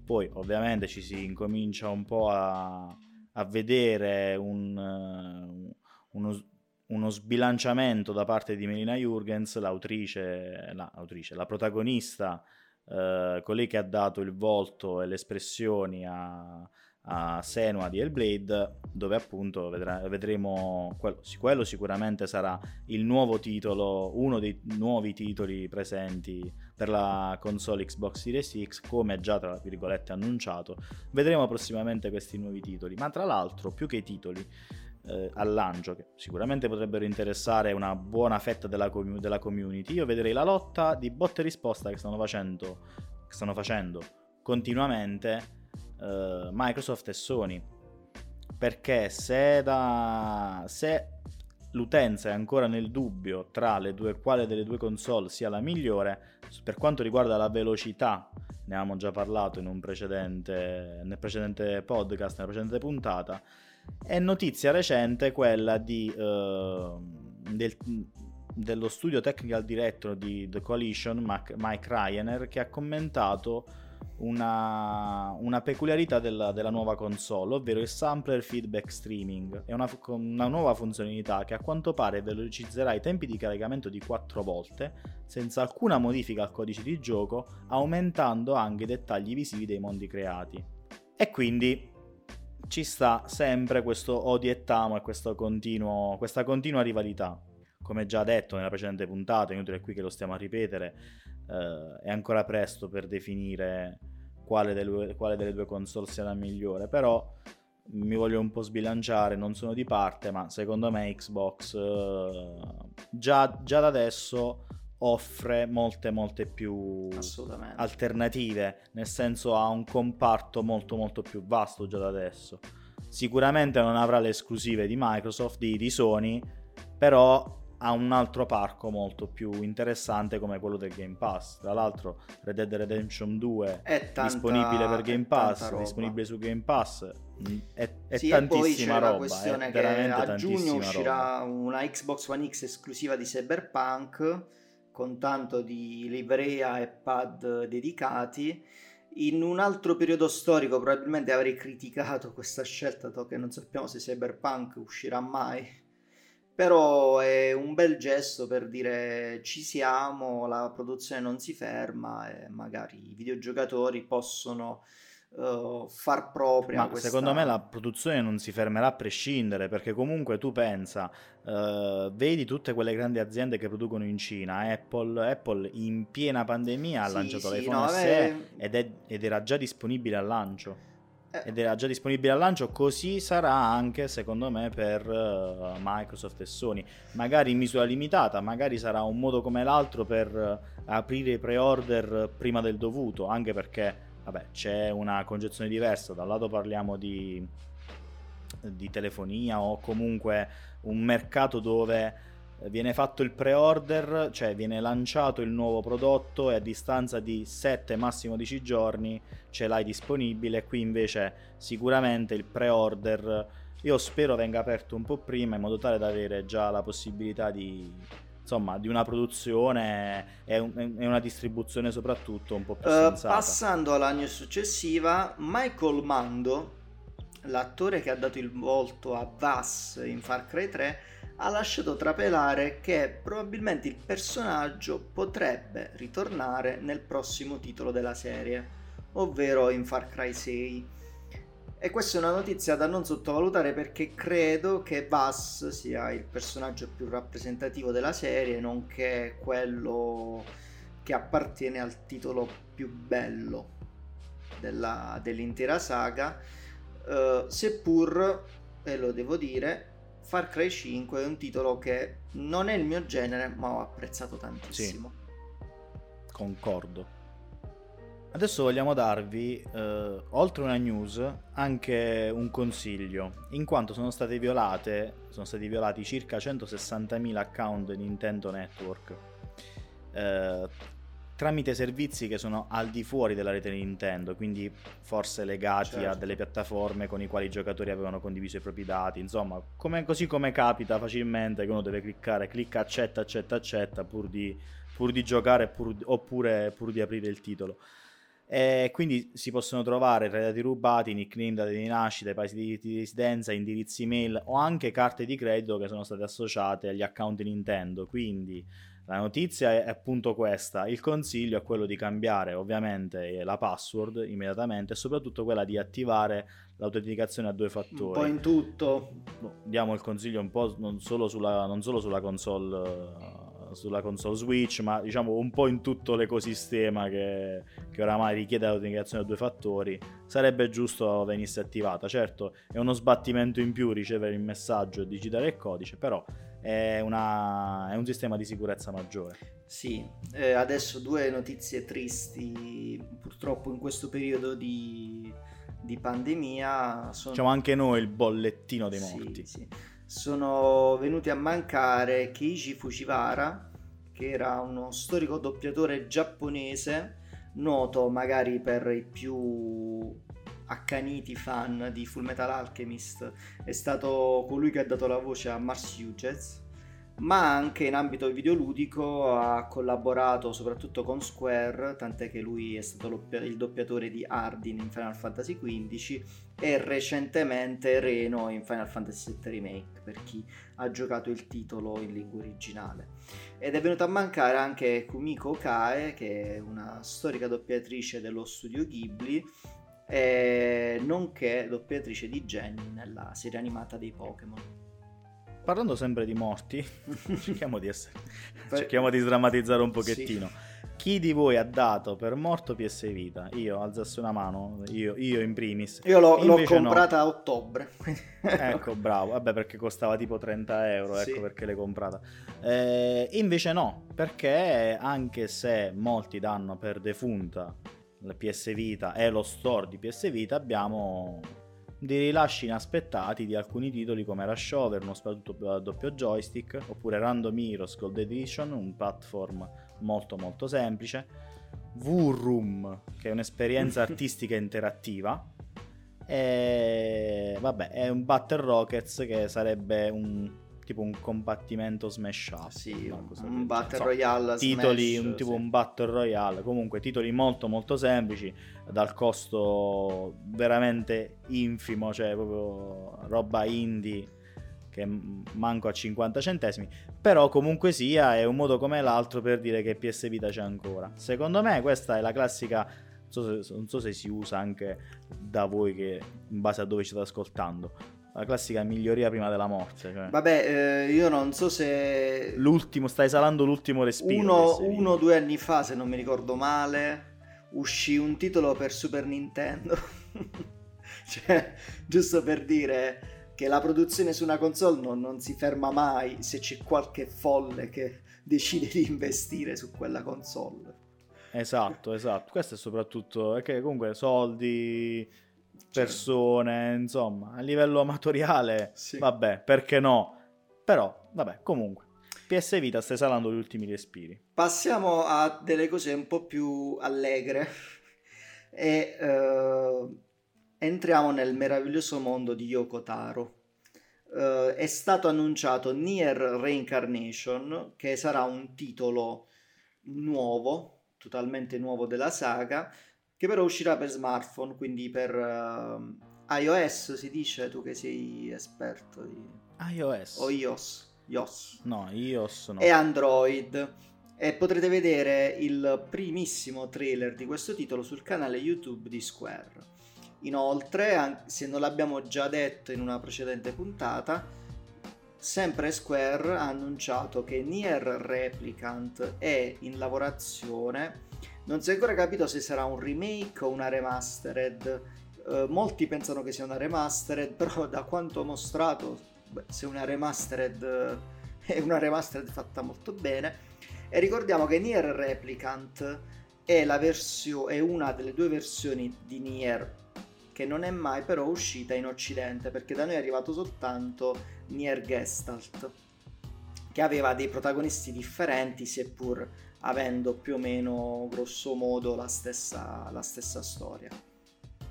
Speaker 2: Poi ovviamente ci si incomincia un po' a, a vedere un, uh, uno, uno, sbilanciamento da parte di Melina Jurgens, l'autrice, la, l'autrice, la protagonista, uh, colei che ha dato il volto e le espressioni a, a Senua di Hellblade, dove appunto vedrà, vedremo quello, quello, sicuramente sarà il nuovo titolo, uno dei nuovi titoli presenti per la console Xbox Series X, come già tra virgolette annunciato. Vedremo prossimamente questi nuovi titoli, ma tra l'altro, più che i titoli eh, al lancio, che sicuramente potrebbero interessare una buona fetta della, com- della community, io vedrei la lotta di botte e risposta che stanno facendo, che stanno facendo continuamente eh, Microsoft e Sony. Perché se, da, se l'utenza è ancora nel dubbio tra le due, quale delle due console sia la migliore, per quanto riguarda la velocità, ne avevamo già parlato in un precedente, nel precedente podcast, nella precedente puntata, è notizia recente quella di, uh, del, dello studio technical director di The Coalition, Mike Ryaner, che ha commentato una, una peculiarità della, della, nuova console, ovvero il sampler feedback streaming. È una, una, nuova funzionalità che a quanto pare velocizzerà i tempi di caricamento di 4 volte, senza alcuna modifica al codice di gioco, aumentando anche i dettagli visivi dei mondi creati. E quindi ci sta sempre questo odi e e continuo, questa continua rivalità. Come già detto nella precedente puntata, inutile qui che lo stiamo a ripetere, eh, è ancora presto per definire quale delle, quale delle due console sia la migliore, però mi voglio un po' sbilanciare, non sono di parte, ma secondo me Xbox eh, già, già, da adesso offre molte molte più alternative, nel senso ha un comparto molto molto più vasto già da adesso. Sicuramente non avrà le esclusive di Microsoft, di, di Sony, però ha un altro parco molto più interessante come quello del Game Pass. Tra l'altro Red Dead Redemption 2 è tanta, disponibile per Game Pass, disponibile su Game Pass, mm, è, è sì, tantissima roba. La questione è che a
Speaker 1: giugno uscirà
Speaker 2: roba.
Speaker 1: una Xbox One X esclusiva di Cyberpunk con tanto di livrea e pad dedicati. In un altro periodo storico probabilmente avrei criticato questa scelta, che non sappiamo se Cyberpunk uscirà mai però è un bel gesto per dire ci siamo, la produzione non si ferma e magari i videogiocatori possono uh, far propria
Speaker 2: Ma questa... secondo me la produzione non si fermerà a prescindere perché comunque tu pensa uh, vedi tutte quelle grandi aziende che producono in Cina Apple, Apple in piena pandemia ha sì, lanciato sì, l'iPhone no, SE ed, è, ed era già disponibile al lancio eh. ed era già disponibile al lancio, così sarà anche secondo me per uh, Microsoft e Sony. Magari in misura limitata, magari sarà un modo come l'altro per uh, aprire i pre-order prima del dovuto, anche perché vabbè, c'è una concezione diversa, da un lato parliamo di, di telefonia o comunque un mercato dove viene fatto il pre-order, cioè viene lanciato il nuovo prodotto e a distanza di 7 massimo 10 giorni ce l'hai disponibile. Qui invece sicuramente il pre-order io spero venga aperto un po' prima in modo tale da avere già la possibilità di insomma di una produzione e, un, e una distribuzione soprattutto un po' più uh,
Speaker 1: Passando alla news successiva, Michael Mando l'attore che ha dato il volto a Vass in Far Cry 3 ha lasciato trapelare che probabilmente il personaggio potrebbe ritornare nel prossimo titolo della serie, ovvero in Far Cry 6. E questa è una notizia da non sottovalutare perché credo che Vass sia il personaggio più rappresentativo della serie, nonché quello che appartiene al titolo più bello della, dell'intera saga. Uh, seppur, e lo devo dire, Far Cry 5 è un titolo che non è il mio genere, ma ho apprezzato tantissimo.
Speaker 2: Sì, concordo. Adesso vogliamo darvi, eh, oltre una news, anche un consiglio, in quanto sono state violate, sono stati violati circa 160.000 account Nintendo Network. Eh, tramite servizi che sono al di fuori della rete Nintendo, quindi forse legati certo. a delle piattaforme con i quali i giocatori avevano condiviso i propri dati, insomma, come, così come capita facilmente che uno deve cliccare, clicca accetta, accetta, accetta, pur di, pur di giocare pur, oppure pur di aprire il titolo. E quindi si possono trovare dati rubati, nickname, date di nascita, paesi di, di residenza, indirizzi email o anche carte di credito che sono state associate agli account Nintendo. Quindi la notizia è appunto questa, il consiglio è quello di cambiare ovviamente la password immediatamente e soprattutto quella di attivare l'autenticazione a due fattori. Un
Speaker 1: po' in tutto.
Speaker 2: Diamo il consiglio un po' non solo sulla, non solo sulla console sulla console Switch, ma diciamo un po' in tutto l'ecosistema che, che oramai richiede l'autenticazione a due fattori, sarebbe giusto venisse attivata. Certo, è uno sbattimento in più ricevere il messaggio e digitare il codice, però è, una, è un sistema di sicurezza maggiore.
Speaker 1: Sì, eh, adesso due notizie tristi, purtroppo in questo periodo di, di pandemia.
Speaker 2: Sono... Diciamo anche noi il bollettino dei morti.
Speaker 1: Sì, sì. Sono venuti a mancare Keiji Fujiwara, che era uno storico doppiatore giapponese, noto magari per i più accaniti fan di Full Metal Alchemist, è stato colui che ha dato la voce a Mars Hughes, ma anche in ambito videoludico ha collaborato soprattutto con Square, tant'è che lui è stato il doppiatore di Ardyn in Final Fantasy XV e recentemente Reno in Final Fantasy VII Remake, per chi ha giocato il titolo in lingua originale. Ed è venuta a mancare anche Kumiko Kae, che è una storica doppiatrice dello studio Ghibli, nonché doppiatrice di Jenny nella serie animata dei Pokémon.
Speaker 2: Parlando sempre di morti, cerchiamo di, essere... cerchiamo di sdrammatizzare un pochettino. Sì. Chi di voi ha dato per morto PS Vita? Io, alzassi una mano, io, io in primis.
Speaker 1: Io l'ho, l'ho comprata no. a ottobre.
Speaker 2: ecco, bravo. Vabbè, perché costava tipo 30 euro, ecco sì. perché l'hai comprata. Eh, invece no, perché anche se molti danno per defunta la PS Vita e lo store di PS Vita abbiamo dei rilasci inaspettati di alcuni titoli come Rush Over, uno sparatutto a doppio joystick, oppure Random Heroes Gold Edition, un platform molto molto semplice, V-Room, che è un'esperienza artistica interattiva, e vabbè, è un Battle Rockets che sarebbe un tipo un combattimento smash up.
Speaker 1: Sì, un battle royale.
Speaker 2: Titoli,
Speaker 1: smash,
Speaker 2: un tipo
Speaker 1: sì.
Speaker 2: un battle royale. Comunque titoli molto molto semplici, dal costo veramente infimo, cioè proprio roba indie che manco a 50 centesimi. Però comunque sia, è un modo come l'altro per dire che PS Vita c'è ancora. Secondo me questa è la classica... Non so, se, non so se si usa anche da voi che in base a dove ci state ascoltando la classica miglioria prima della morte. Cioè.
Speaker 1: Vabbè, eh, io non so se.
Speaker 2: L'ultimo, stai esalando l'ultimo respiro.
Speaker 1: Uno o due anni fa, se non mi ricordo male, uscì un titolo per Super Nintendo. cioè, giusto per dire che la produzione su una console non, non si ferma mai se c'è qualche folle che decide di investire su quella console.
Speaker 2: Esatto, esatto. Questo è soprattutto perché comunque soldi persone, insomma, a livello amatoriale, sì. vabbè, perché no? Però, vabbè, comunque. PS Vita sta esalando gli ultimi respiri.
Speaker 1: Passiamo a delle cose un po' più allegre e uh, entriamo nel meraviglioso mondo di Yoko Taro. Uh, è stato annunciato Nier Reincarnation, che sarà un titolo nuovo, totalmente nuovo della saga, che però uscirà per smartphone, quindi per uh, iOS si dice, tu che sei esperto di...
Speaker 2: iOS.
Speaker 1: O iOS. iOS.
Speaker 2: No, iOS no.
Speaker 1: E Android. E potrete vedere il primissimo trailer di questo titolo sul canale YouTube di Square. Inoltre, se non l'abbiamo già detto in una precedente puntata, sempre Square ha annunciato che Nier Replicant è in lavorazione. Non si è ancora capito se sarà un remake o una remastered. Uh, molti pensano che sia una remastered, però da quanto mostrato, beh, se una remastered è una remastered fatta molto bene. E ricordiamo che Nier Replicant è, versio- è una delle due versioni di Nier che non è mai però uscita in occidente perché da noi è arrivato soltanto Nier Gestalt che aveva dei protagonisti differenti seppur avendo più o meno grosso modo la stessa, la stessa storia.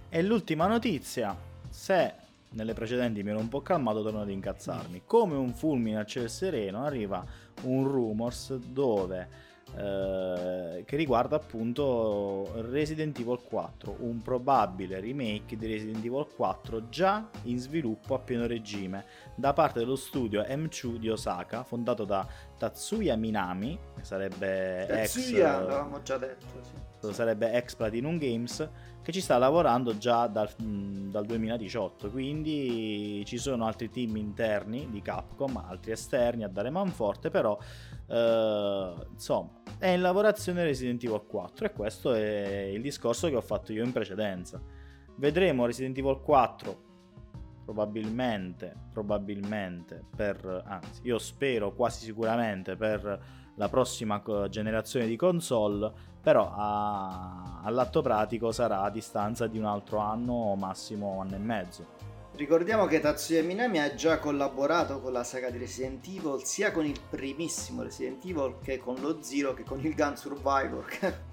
Speaker 2: E l'ultima notizia, se nelle precedenti mi ero un po' calmato torno ad incazzarmi, come un fulmine a ciel sereno arriva un rumors dove eh, che riguarda appunto Resident Evil 4, un probabile remake di Resident Evil 4 già in sviluppo a pieno regime da parte dello studio M2 di Osaka, fondato da Tatsuya Minami, che sarebbe
Speaker 1: Tatsuya, ex, l'avevamo già detto,
Speaker 2: sì. sarebbe ex Platinum Games, che ci sta lavorando già dal, dal 2018, quindi ci sono altri team interni di Capcom, altri esterni a dare manforte, però Uh, insomma, è in lavorazione Resident Evil 4 e questo è il discorso che ho fatto io in precedenza. Vedremo Resident Evil 4 probabilmente, probabilmente per, anzi, io spero quasi sicuramente per la prossima generazione di console, però a, all'atto pratico sarà a distanza di un altro anno massimo anno e mezzo.
Speaker 1: Ricordiamo che Tatsuya Minami ha già collaborato con la saga di Resident Evil sia con il primissimo Resident Evil che con lo Zero che con il Gun Survivor.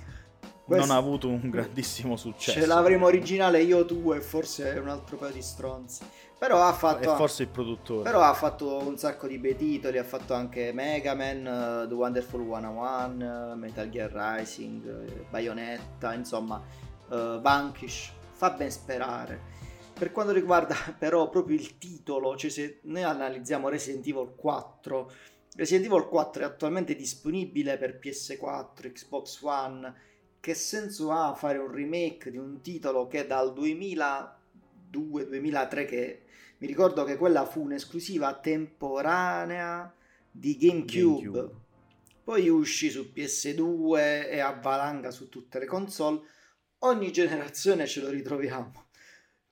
Speaker 2: Questo... Non ha avuto un grandissimo successo.
Speaker 1: Ce l'avremo originale io, tu e forse un altro paio di stronzi. Però ha fatto.
Speaker 2: E forse il produttore.
Speaker 1: Però ha fatto un sacco di bei titoli. Ha fatto anche Mega Man, uh, The Wonderful 101, uh, Metal Gear Rising, uh, Bayonetta, insomma, uh, Vanquish. Fa ben sperare. Per quanto riguarda però proprio il titolo, cioè se noi analizziamo Resident Evil 4, Resident Evil 4 è attualmente disponibile per PS4, Xbox One. Che senso ha fare un remake di un titolo che dal 2002-2003 che mi ricordo che quella fu un'esclusiva temporanea di GameCube. GameCube. Poi uscì su PS2 e a valanga su tutte le console. Ogni generazione ce lo ritroviamo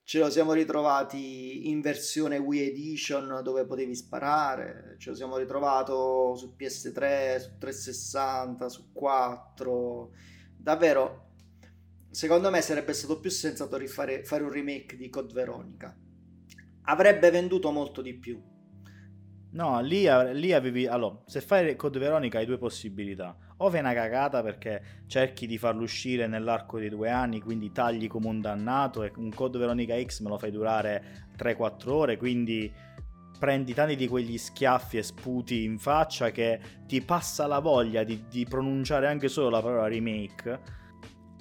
Speaker 1: ce lo siamo ritrovati in versione Wii Edition dove potevi sparare, ce lo siamo ritrovato su PS3, su 360, su 4. Davvero, secondo me sarebbe stato più sensato rifare, fare un remake di Code Veronica. Avrebbe venduto molto di più.
Speaker 2: No, lì, lì avevi... Allora, se fai Code Veronica hai due possibilità o fai una cagata perché cerchi di farlo uscire nell'arco di due anni, quindi tagli come un dannato e un Code Veronica X me lo fai durare 3-4 ore, quindi prendi tanti di quegli schiaffi e sputi in faccia che ti passa la voglia di, di pronunciare anche solo la parola remake,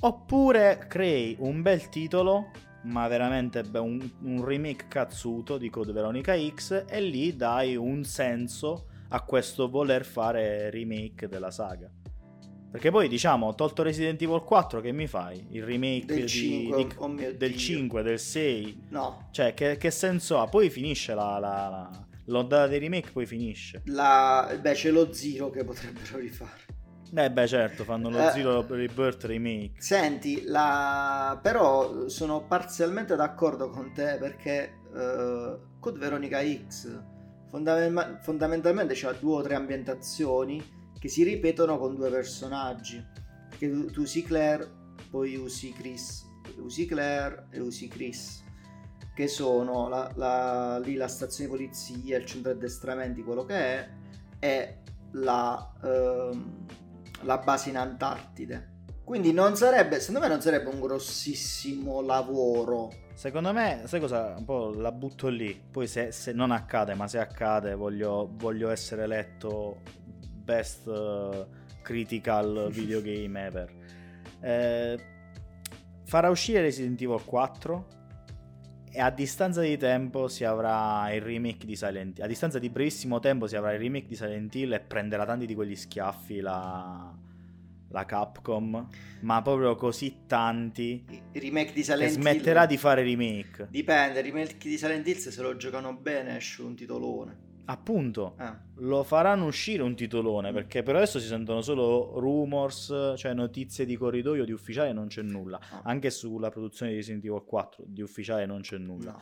Speaker 2: oppure crei un bel titolo ma veramente un, un remake cazzuto di Code Veronica X e lì dai un senso a questo voler fare remake della saga. Perché poi diciamo, tolto Resident Evil 4, che mi fai? Il remake
Speaker 1: del,
Speaker 2: di,
Speaker 1: 5,
Speaker 2: di, oh del 5, del 6?
Speaker 1: No.
Speaker 2: Cioè, che, che senso ha? Poi finisce la, la, la, l'ondata dei remake, poi finisce.
Speaker 1: La, beh, c'è lo Zero che potrebbero rifare.
Speaker 2: Eh beh certo, fanno lo eh, Zero Rebirth Remake.
Speaker 1: Senti, la... però sono parzialmente d'accordo con te perché uh, Code Veronica X fondamental- fondamentalmente c'ha due o tre ambientazioni che si ripetono con due personaggi. Che tu, tu usi Claire, poi usi Chris, usi Claire e usi Chris, che sono la, la, lì la stazione di polizia, il centro addestramenti, quello che è, e la, ehm, la base in Antartide. Quindi non sarebbe, secondo me non sarebbe un grossissimo lavoro.
Speaker 2: Secondo me, sai cosa? Un po' la butto lì. Poi se, se non accade, ma se accade voglio, voglio essere letto best uh, critical videogame ever. Eh, farà uscire Resident Evil 4 e a distanza di tempo si avrà il remake di Silent Hill. A distanza di brevissimo tempo si avrà il remake di Silent Hill e prenderà tanti di quegli schiaffi la, la Capcom. Ma proprio così tanti.
Speaker 1: Il remake di Silent Hill.
Speaker 2: smetterà di fare remake.
Speaker 1: Dipende, il remake di Silent Hill se lo giocano bene esce un titolone.
Speaker 2: Appunto,
Speaker 1: Ah.
Speaker 2: lo faranno uscire un titolone perché per adesso si sentono solo rumors, cioè notizie di corridoio, di ufficiale non c'è nulla.
Speaker 1: No.
Speaker 2: Anche sulla produzione di Resident Evil 4 di ufficiale non c'è nulla.
Speaker 1: No.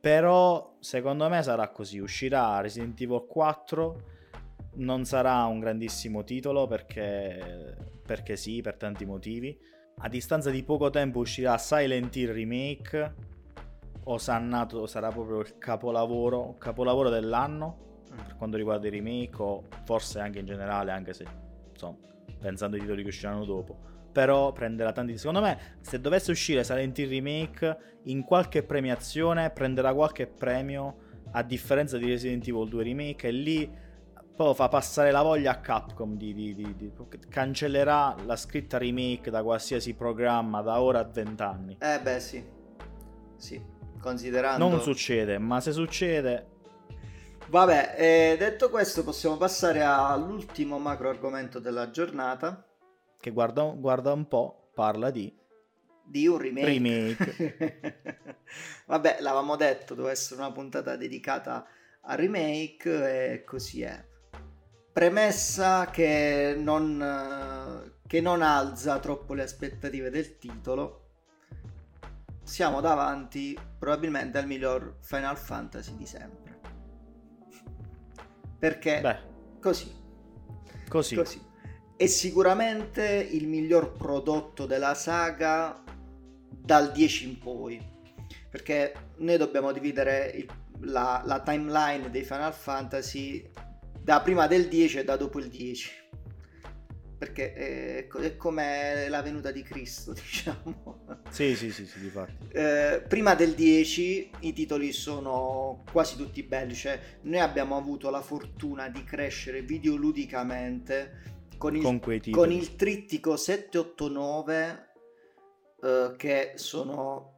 Speaker 2: Però secondo me sarà così, uscirà Resident Evil 4, non sarà un grandissimo titolo perché, perché sì, per tanti motivi. A distanza di poco tempo uscirà Silent Hill Remake, osannato sarà proprio il capolavoro, capolavoro dell'anno per quanto riguarda i remake o forse anche in generale, anche se insomma, pensando ai titoli che usciranno dopo. Però prenderà tanti. Secondo me, se dovesse uscire Silent Hill Remake, in qualche premiazione prenderà qualche premio. A differenza di Resident Evil 2 Remake, e lì poi fa passare la voglia a Capcom. Di, di- di- di- cancellerà la scritta remake da qualsiasi programma da ora a 20 anni.
Speaker 1: Eh beh sì. Sì, considerando...
Speaker 2: Non succede, ma se succede,
Speaker 1: Vabbè, eh, detto questo possiamo passare all'ultimo macro argomento della giornata
Speaker 2: che guarda, guarda un po', parla di
Speaker 1: di un remake.
Speaker 2: remake.
Speaker 1: Vabbè, l'avevamo detto, doveva essere una puntata dedicata a remake e così è. Premessa che non, che non alza troppo le aspettative del titolo. Siamo davanti probabilmente al miglior Final Fantasy di sempre. Perché
Speaker 2: Beh,
Speaker 1: così,
Speaker 2: così.
Speaker 1: così. È sicuramente il miglior prodotto della saga dal 10 in poi. Perché noi dobbiamo dividere il- la, la timeline dei Final Fantasy da prima del 10 e da dopo il 10. Perché è, è come la venuta di Cristo, diciamo.
Speaker 2: Sì, sì, sì, sì, difatti.
Speaker 1: Eh, prima del 10 i titoli sono quasi tutti belli, cioè noi abbiamo avuto la fortuna di crescere videoludicamente con il,
Speaker 2: Con
Speaker 1: con il trittico 789 eh, che sono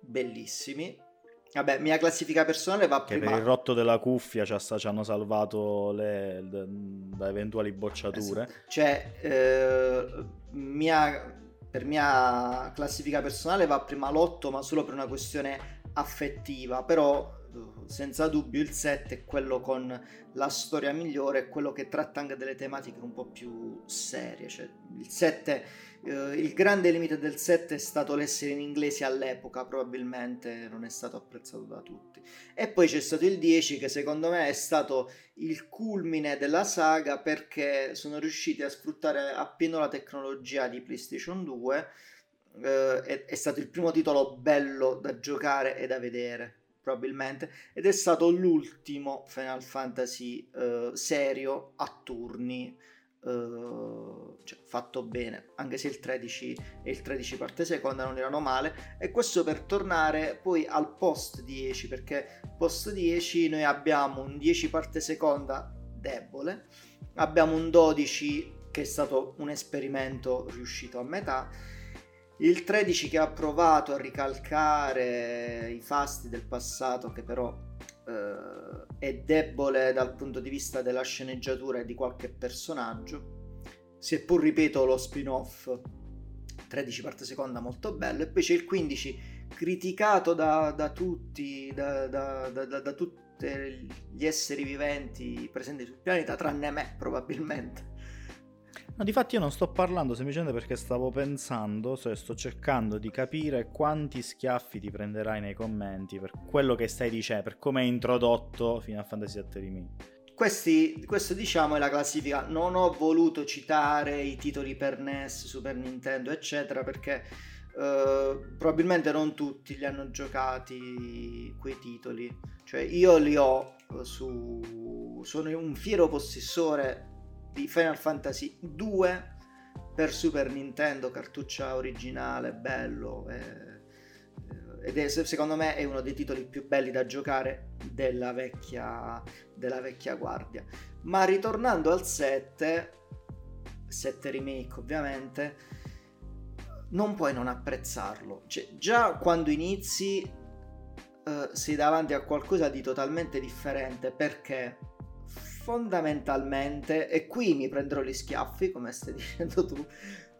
Speaker 1: bellissimi. Vabbè, mia classifica personale va
Speaker 2: Che
Speaker 1: prima.
Speaker 2: per il rotto della cuffia ci, ha- ci hanno salvato le- da, da eventuali bocciature.
Speaker 1: Esatto. Cioè, eh, mia, per mia classifica personale va prima l'8, ma solo per una questione affettiva. Però, senza dubbio, il 7 è quello con la storia migliore, è quello che tratta anche delle tematiche un po' più serie. Cioè, il 7. Eh, il grande limite del 7 è stato l'essere in inglese all'epoca, probabilmente non è stato apprezzato da tutti. E poi c'è stato il 10 che secondo me è stato il culmine della saga perché sono riusciti a sfruttare appieno la tecnologia di PlayStation 2. eh, è, è stato il primo titolo bello da giocare e da vedere, probabilmente, ed è stato l'ultimo Final Fantasy eh, serio a turni. Eh, cioè, fatto bene anche se il 13 e il 13 parte seconda non erano male e questo per tornare poi al post 10 perché post 10 noi abbiamo un 10 parte seconda debole, abbiamo un 12 che è stato un esperimento riuscito a metà, il 13 che ha provato a ricalcare i fasti del passato che però eh, è debole dal punto di vista della sceneggiatura e di qualche personaggio, seppur ripeto lo spin-off 13 parte seconda molto bello e c'è il 15 criticato da, da tutti, da, da, da tutti gli esseri viventi presenti sul pianeta, tranne me probabilmente.
Speaker 2: No, difatti io non sto parlando semplicemente perché stavo pensando, cioè sto cercando di capire quanti schiaffi ti prenderai nei commenti per quello che stai dicendo, per come hai introdotto Final Fantasy VII Remake.
Speaker 1: Questi, questo diciamo è la classifica. Non ho voluto citare i titoli per NES, Super Nintendo, eccetera, perché eh, probabilmente non tutti li hanno giocati quei titoli. Cioè, io li ho eh, su. Sono un fiero possessore di Final Fantasy 2 per Super Nintendo, cartuccia originale, bello. eh, ed è secondo me è uno dei titoli più belli da giocare della vecchia, della vecchia guardia. Ma ritornando al 7, 7 remake ovviamente, non puoi non apprezzarlo. Cioè, già quando inizi uh, sei davanti a qualcosa di totalmente differente perché fondamentalmente, e qui mi prenderò gli schiaffi come stai dicendo tu,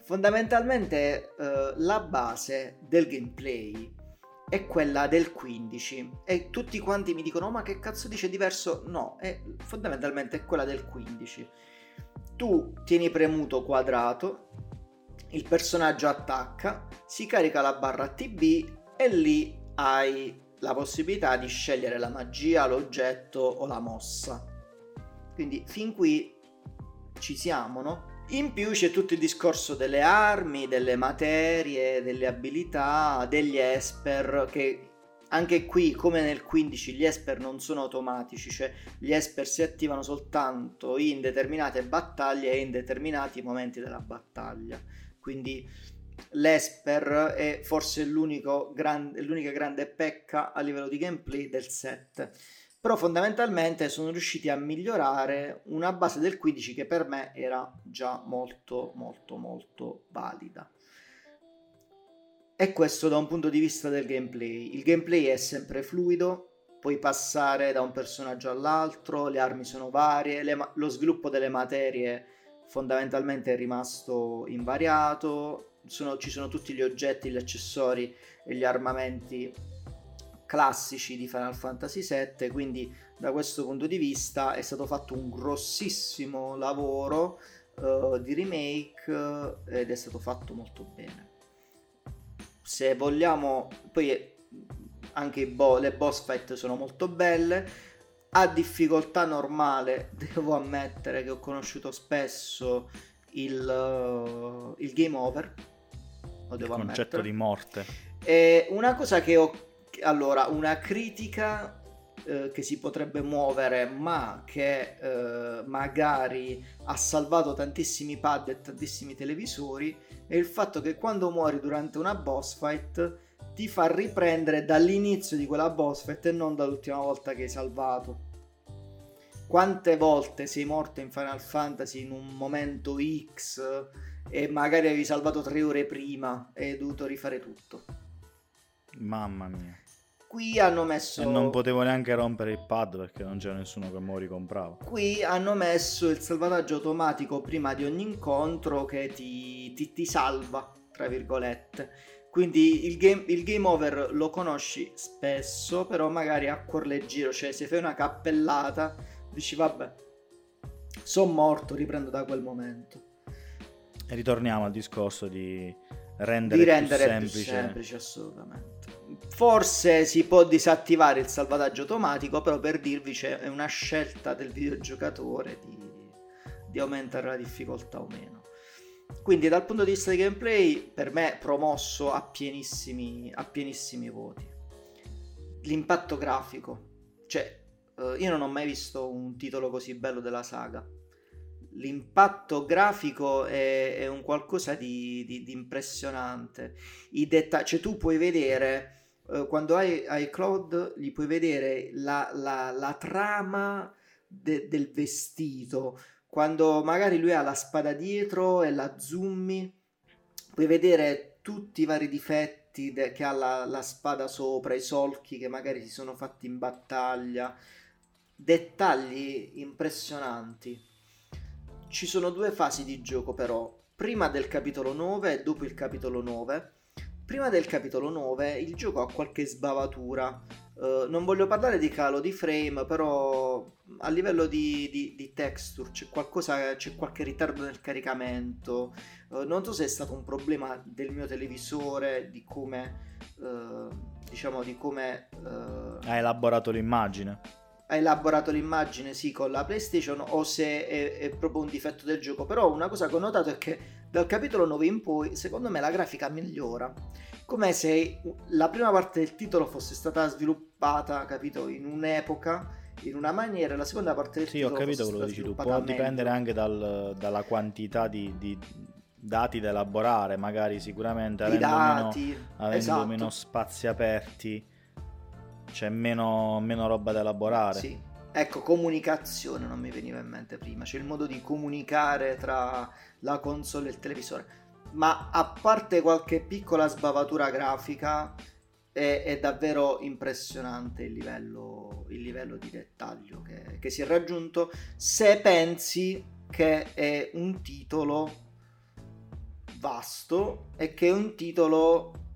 Speaker 1: fondamentalmente uh, la base del gameplay è quella del 15 e tutti quanti mi dicono oh, ma che cazzo dice diverso? No, è, fondamentalmente è quella del 15. Tu tieni premuto quadrato, il personaggio attacca, si carica la barra TB e lì hai la possibilità di scegliere la magia, l'oggetto o la mossa. Quindi fin qui ci siamo, no? In più c'è tutto il discorso delle armi, delle materie, delle abilità, degli esper che anche qui, come nel 15, gli esper non sono automatici, cioè gli esper si attivano soltanto in determinate battaglie e in determinati momenti della battaglia. Quindi l'esper è forse gran, l'unica grande pecca a livello di gameplay del set. Però fondamentalmente sono riusciti a migliorare una base del 15 che per me era già molto molto molto valida. E questo da un punto di vista del gameplay. Il gameplay è sempre fluido, puoi passare da un personaggio all'altro, le armi sono varie, le, lo sviluppo delle materie fondamentalmente è rimasto invariato, sono, ci sono tutti gli oggetti, gli accessori e gli armamenti classici di Final Fantasy VII, quindi da questo punto di vista è stato fatto un grossissimo lavoro uh, di remake uh, ed è stato fatto molto bene. Se vogliamo, poi anche bo- le boss fight sono molto belle, a difficoltà normale devo ammettere che ho conosciuto spesso il, uh, il game over.
Speaker 2: Lo devo il concetto ammettere. di morte.
Speaker 1: E una cosa che ho... Allora, una critica eh, che si potrebbe muovere, ma che eh, magari ha salvato tantissimi pad e tantissimi televisori, è il fatto che quando muori durante una boss fight ti fa riprendere dall'inizio di quella boss fight e non dall'ultima volta che hai salvato. Quante volte sei morto in Final Fantasy in un momento X e magari avevi salvato tre ore prima e hai dovuto rifare tutto?
Speaker 2: Mamma mia.
Speaker 1: Qui hanno messo...
Speaker 2: E non potevo neanche rompere il pad perché non c'era nessuno che mo ricomprava.
Speaker 1: Qui hanno messo il salvataggio automatico prima di ogni incontro che ti, ti, ti salva, tra virgolette. Quindi il game, il game, over lo conosci spesso, però magari a cuor leggero, cioè se fai una cappellata, dici vabbè, sono morto, riprendo da quel momento.
Speaker 2: E ritorniamo al discorso di rendere,
Speaker 1: di rendere
Speaker 2: più semplice.
Speaker 1: Più semplice assolutamente. Forse si può disattivare il salvataggio automatico, però per dirvi c'è una scelta del videogiocatore di, di aumentare la difficoltà o meno. Quindi dal punto di vista di gameplay, per me promosso a pienissimi, a pienissimi voti. L'impatto grafico, cioè uh, io non ho mai visto un titolo così bello della saga. L'impatto grafico è, è un qualcosa di, di, di impressionante. I dettagli, cioè tu puoi vedere uh, quando hai, hai Cloud, gli puoi vedere la, la, la trama de, del vestito quando magari lui ha la spada dietro e la zoomi, puoi vedere tutti i vari difetti de- che ha la, la spada sopra, i solchi che magari si sono fatti in battaglia, dettagli impressionanti. Ci sono due fasi di gioco però, prima del capitolo 9 e dopo il capitolo 9. Prima del capitolo 9 il gioco ha qualche sbavatura, Uh, non voglio parlare di calo di frame, però a livello di, di, di texture c'è, qualcosa, c'è qualche ritardo nel caricamento. Uh, non so se è stato un problema del mio televisore, di come, uh, diciamo, di come...
Speaker 2: ha elaborato l'immagine.
Speaker 1: Ha elaborato l'immagine, sì, con la PlayStation, o se è, è proprio un difetto del gioco. Però una cosa che ho notato è che dal capitolo 9 in poi, secondo me, la grafica migliora come se la prima parte del titolo fosse stata sviluppata, capito, in un'epoca, in una maniera, la seconda parte del
Speaker 2: sì,
Speaker 1: titolo
Speaker 2: Sì, ho capito quello che dici tu. Può dipendere anche dal, dalla quantità di, di, dati da elaborare, magari sicuramente avendo, dati, meno, avendo esatto. meno spazi aperti c'è meno, meno roba da elaborare.
Speaker 1: Sì. Ecco, comunicazione non mi veniva in mente prima, c'è il modo di comunicare tra la console e il televisore ma a parte qualche piccola sbavatura grafica, è, è davvero impressionante il livello, il livello di dettaglio che, che si è raggiunto se pensi che è un titolo vasto e che è un titolo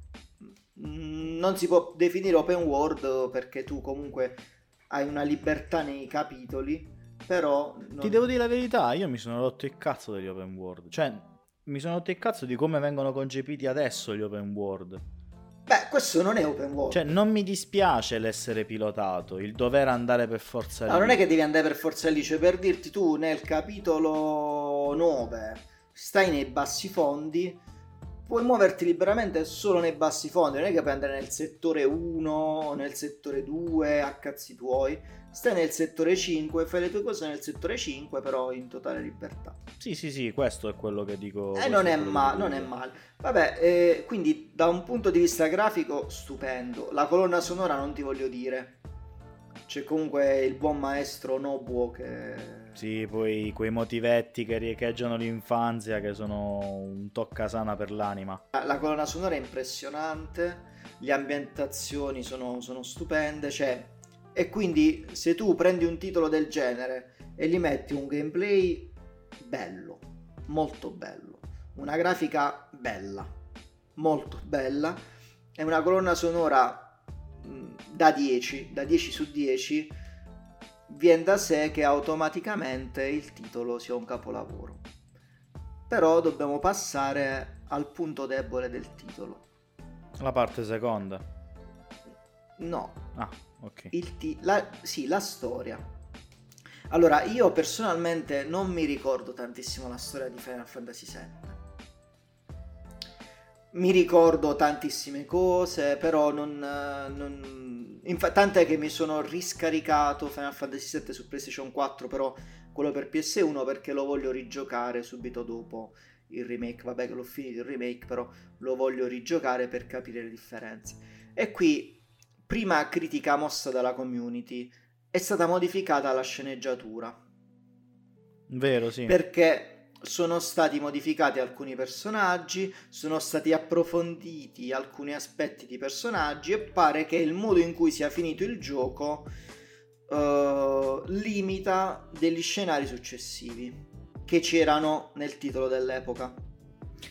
Speaker 1: non si può definire open world perché tu comunque hai una libertà nei capitoli però
Speaker 2: non... ti devo dire la verità io mi sono rotto il cazzo degli open world cioè mi sono rotto il cazzo di come vengono concepiti adesso gli open world
Speaker 1: Beh, questo non è open world.
Speaker 2: Cioè, non mi dispiace l'essere pilotato, il dover andare per forza
Speaker 1: lì. No, non è che devi andare per forza lì, cioè per dirti tu nel capitolo 9 stai nei bassi fondi, puoi muoverti liberamente solo nei bassi fondi, non è che puoi andare nel settore 1, nel settore 2, a cazzi tuoi stai nel settore 5, fai le tue cose nel settore 5, però in totale libertà.
Speaker 2: Sì, sì, sì, questo è quello che dico.
Speaker 1: E eh, non è, ma- non è male. Vabbè, eh, quindi da un punto di vista grafico, stupendo. La colonna sonora non ti voglio dire. C'è comunque il buon maestro Nobuo che...
Speaker 2: Sì, poi quei motivetti che riecheggiano l'infanzia che sono un toccasana per l'anima.
Speaker 1: La colonna sonora è impressionante, le ambientazioni sono, sono stupende, cioè e quindi se tu prendi un titolo del genere e gli metti un gameplay bello, molto bello, una grafica bella, molto bella e una colonna sonora mm, da 10, da 10 su 10, viene da sé che automaticamente il titolo sia un capolavoro. Però dobbiamo passare al punto debole del titolo.
Speaker 2: La parte seconda.
Speaker 1: No.
Speaker 2: Ah, ok.
Speaker 1: T- la, sì, la storia. Allora, io personalmente non mi ricordo tantissimo la storia di Final Fantasy VII. Mi ricordo tantissime cose, però non... non... Infa- tant'è che mi sono riscaricato Final Fantasy VII su PlayStation 4, però quello per PS1 perché lo voglio rigiocare subito dopo il remake. Vabbè che l'ho finito il remake, però lo voglio rigiocare per capire le differenze. E qui prima critica mossa dalla community, è stata modificata la sceneggiatura.
Speaker 2: Vero, sì.
Speaker 1: Perché sono stati modificati alcuni personaggi, sono stati approfonditi alcuni aspetti di personaggi e pare che il modo in cui sia finito il gioco uh, limita degli scenari successivi che c'erano nel titolo dell'epoca.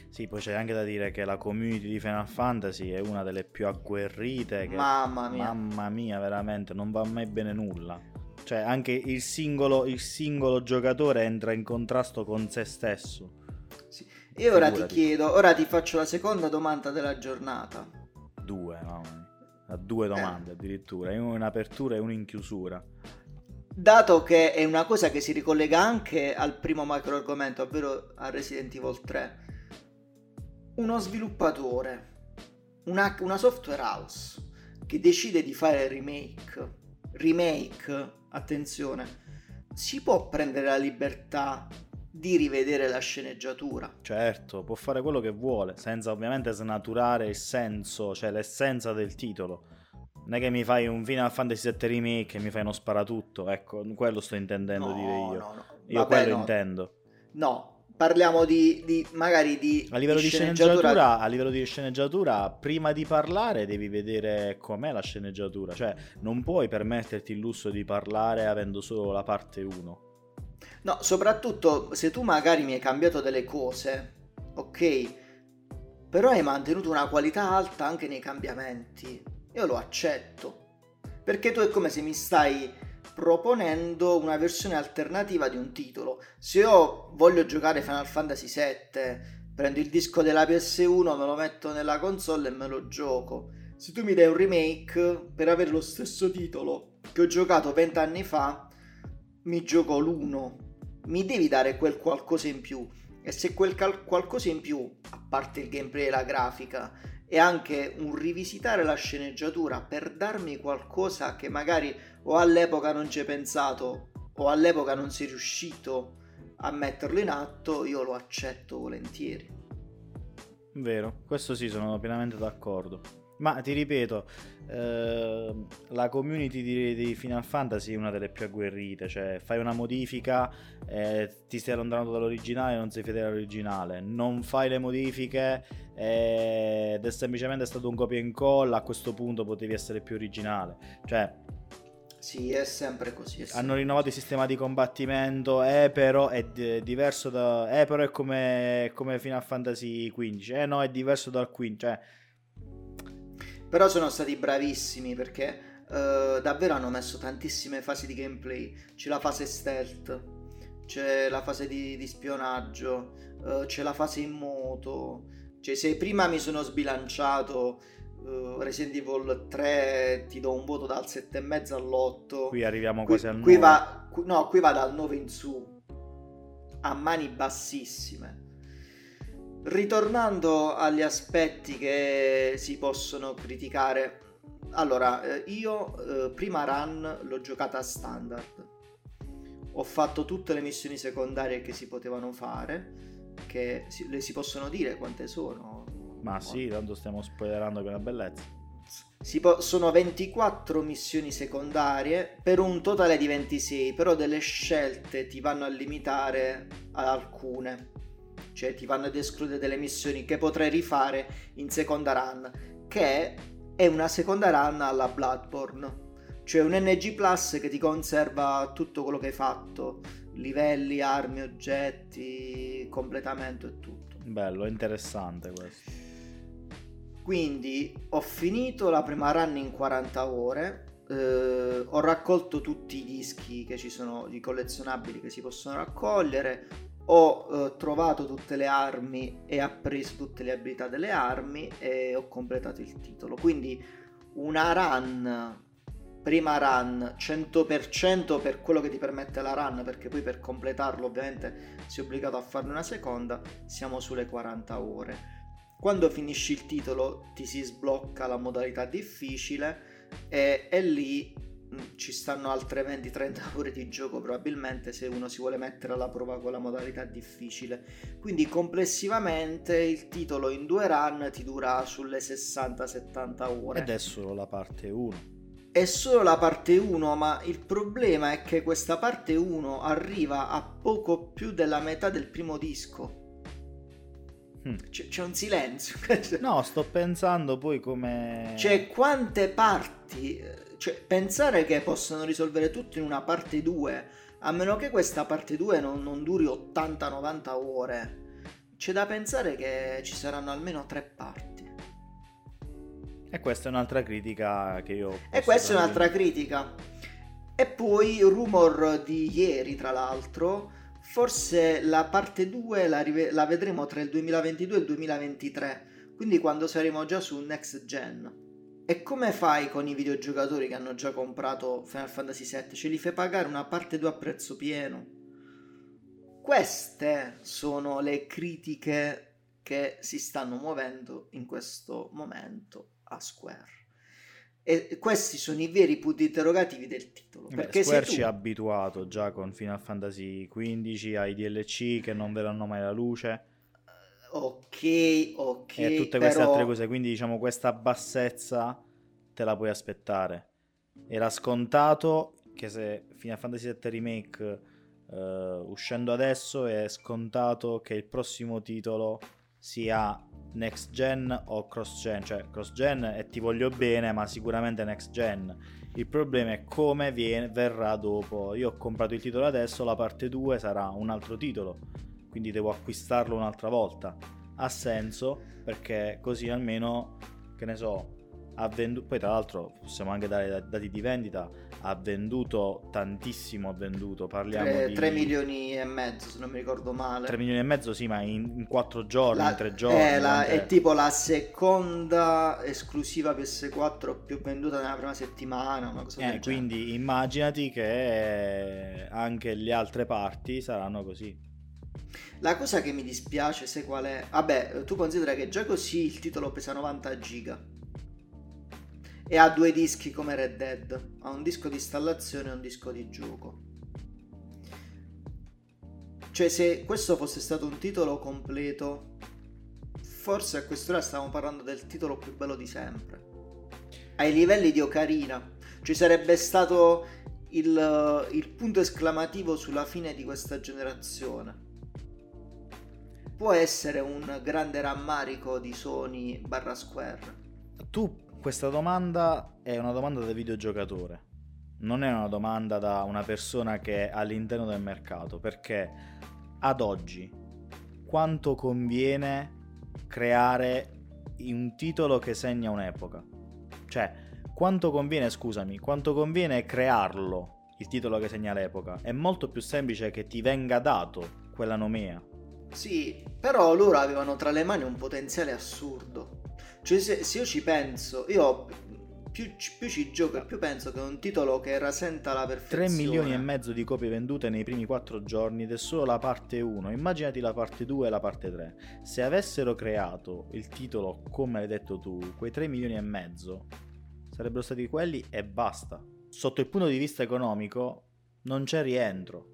Speaker 2: Sì, poi c'è anche da dire che la community di Final Fantasy è una delle più agguerrite. Che,
Speaker 1: mamma mia.
Speaker 2: Mamma mia, veramente, non va mai bene nulla. Cioè, anche il singolo, il singolo giocatore entra in contrasto con se stesso.
Speaker 1: Sì. E ora Figurati. ti chiedo, ora ti faccio la seconda domanda della giornata.
Speaker 2: Due, no? A due domande eh. addirittura, una in apertura e una in chiusura.
Speaker 1: Dato che è una cosa che si ricollega anche al primo macro argomento, ovvero a Resident Evil 3, uno sviluppatore, una, una software house che decide di fare remake, remake, attenzione, si può prendere la libertà di rivedere la sceneggiatura.
Speaker 2: Certo, può fare quello che vuole, senza ovviamente snaturare il senso, cioè l'essenza del titolo. Non è che mi fai un Final Fantasy VII Remake e mi fai uno sparatutto, ecco, quello sto intendendo
Speaker 1: no,
Speaker 2: dire io.
Speaker 1: No, no.
Speaker 2: Io Vabbè, quello intendo.
Speaker 1: No, parliamo di, di, magari di
Speaker 2: a livello di, sceneggiatura, sceneggiatura, a livello di sceneggiatura prima di parlare devi vedere com'è la sceneggiatura. Cioè non puoi permetterti il lusso di parlare avendo solo la parte 1
Speaker 1: no soprattutto se tu magari mi hai cambiato delle cose ok però hai mantenuto una qualità alta anche nei cambiamenti. Io lo accetto. Perché tu è come se mi stai proponendo una versione alternativa di un titolo. Se io voglio giocare Final Fantasy VII, prendo il disco della PS1, me lo metto nella console e me lo gioco. Se tu mi dai un remake per avere lo stesso titolo che ho giocato vent'anni fa, mi gioco l'1. Mi devi dare quel qualcosa in più. E se quel cal- qualcosa in più, a parte il gameplay e la grafica, e anche un rivisitare la sceneggiatura per darmi qualcosa che magari o all'epoca non ci hai pensato o all'epoca non sei riuscito a metterlo in atto, io lo accetto volentieri.
Speaker 2: Vero, questo sì, sono pienamente d'accordo. Ma ti ripeto, eh, la community di, di, Final Fantasy è una delle più agguerrite, cioè fai una modifica, eh, ti stai allontanato dall'originale non sei fedele all'originale, non fai le modifiche eh, ed è semplicemente stato un copia e incolla, a questo punto potevi essere più originale. Cioè,
Speaker 1: sì, è sempre così. È sempre
Speaker 2: hanno rinnovato il sistema di combattimento, eh, però è d- diverso da... Eh, però è come, come Final Fantasy XV. Eh no, è diverso dal 15. Cioè...
Speaker 1: Però sono stati bravissimi perché uh, davvero hanno messo tantissime fasi di gameplay. C'è la fase stealth, c'è la fase di, di spionaggio, uh, c'è la fase in moto. Cioè, se prima mi sono sbilanciato uh, Resident Evil 3 ti do un voto dal 7,5 all'8.
Speaker 2: Qui arriviamo quasi al 9.
Speaker 1: Qui va, qui, no, qui va dal 9 in su, a mani bassissime. Ritornando agli aspetti che si possono criticare, allora eh, io eh, prima run l'ho giocata a standard, ho fatto tutte le missioni secondarie che si potevano fare, che si, le si possono dire quante sono,
Speaker 2: ma sì, tanto stiamo spoilerando che è una bellezza.
Speaker 1: Po- sono 24 missioni secondarie per un totale di 26, però delle scelte ti vanno a limitare ad alcune. Cioè ti vanno ad escludere delle missioni che potrai rifare in seconda run, che è una seconda run alla Bloodborne. Cioè un NG Plus che ti conserva tutto quello che hai fatto, livelli, armi, oggetti, completamento e tutto.
Speaker 2: Bello, interessante questo.
Speaker 1: Quindi ho finito la prima run in 40 ore. Eh, ho raccolto tutti i dischi che ci sono di collezionabili che si possono raccogliere. Ho eh, trovato tutte le armi e appreso tutte le abilità delle armi e ho completato il titolo. Quindi una run prima run 100% per quello che ti permette la run perché poi per completarlo ovviamente sei obbligato a farne una seconda siamo sulle 40 ore quando finisci il titolo ti si sblocca la modalità difficile e, e lì ci stanno altre 20-30 ore di gioco probabilmente se uno si vuole mettere alla prova con la modalità difficile. Quindi complessivamente il titolo in due run ti dura sulle 60-70 ore.
Speaker 2: Ed è solo la parte 1.
Speaker 1: È solo la parte 1, ma il problema è che questa parte 1 arriva a poco più della metà del primo disco. Mm. C- c'è un silenzio.
Speaker 2: no, sto pensando poi come...
Speaker 1: Cioè, quante parti... Cioè, pensare che possano risolvere tutto in una parte 2, a meno che questa parte 2 non, non duri 80-90 ore, c'è da pensare che ci saranno almeno tre parti.
Speaker 2: E questa è un'altra critica che io...
Speaker 1: E questa è un'altra critica. E poi rumor di ieri, tra l'altro, forse la parte 2 la, rive- la, vedremo tra il 2022 e il 2023, quindi quando saremo già su next gen. E come fai con i videogiocatori che hanno già comprato Final Fantasy VII? Ce li fai pagare una parte 2 a prezzo pieno? Queste sono le critiche che si stanno muovendo in questo momento a Square. E questi sono i veri punti interrogativi del titolo.
Speaker 2: Beh, perché Square tu... ci ha abituato già con Final Fantasy XV ai DLC che non vedranno mai la luce.
Speaker 1: Ok, ok.
Speaker 2: E tutte queste però... altre cose. Quindi, diciamo, questa bassezza te la puoi aspettare. Era scontato che se Final Fantasy VII Remake uh, uscendo adesso è scontato che il prossimo titolo sia next gen o cross gen, cioè cross gen e ti voglio bene, ma sicuramente next gen. Il problema è come viene, verrà dopo. Io ho comprato il titolo adesso, la parte 2 sarà un altro titolo, quindi devo acquistarlo un'altra volta. Ha senso perché così almeno, che ne so, ha venduto, poi tra l'altro possiamo anche dare dati di vendita, ha venduto tantissimo, ha venduto, parliamo 3, di...
Speaker 1: 3 milioni e mezzo se non mi ricordo male.
Speaker 2: 3 milioni e mezzo sì, ma in, in 4 giorni, la, in 3 giorni.
Speaker 1: È, la, è, tipo la seconda esclusiva PS4 più venduta nella prima settimana, una cosa
Speaker 2: eh, Quindi immaginati che anche le altre parti saranno così.
Speaker 1: La cosa che mi dispiace, sai qual è? Vabbè, tu considera che già così il titolo pesa 90 giga e ha due dischi come Red Dead, ha un disco di installazione e un disco di gioco. Cioè se questo fosse stato un titolo completo, forse a quest'ora stavamo parlando del titolo più bello di sempre. ai livelli di Ocarina. Ci sarebbe stato il, il punto esclamativo sulla fine di questa generazione. Può essere un grande rammarico di Sony barra Square.
Speaker 2: Tu, questa domanda è una domanda da videogiocatore non è una domanda da una persona che è all'interno del mercato, perché ad oggi quanto conviene creare un titolo che segna un'epoca? Cioè, quanto conviene, scusami, quanto conviene crearlo il titolo che segna l'epoca? È molto più semplice che ti venga dato quella nomea.
Speaker 1: Sì, però loro avevano tra le mani un potenziale assurdo. Cioè, se, se io ci penso, io più, più, ci gioco più penso che è un titolo che rasenta la perfezione.
Speaker 2: 3 milioni e mezzo di copie vendute nei primi 4 giorni ed è solo la parte 1. Immaginati la parte 2 e la parte 3. Se avessero creato il titolo come hai detto tu, quei 3 milioni e mezzo sarebbero stati quelli e basta. Sotto il punto di vista economico non c'è rientro.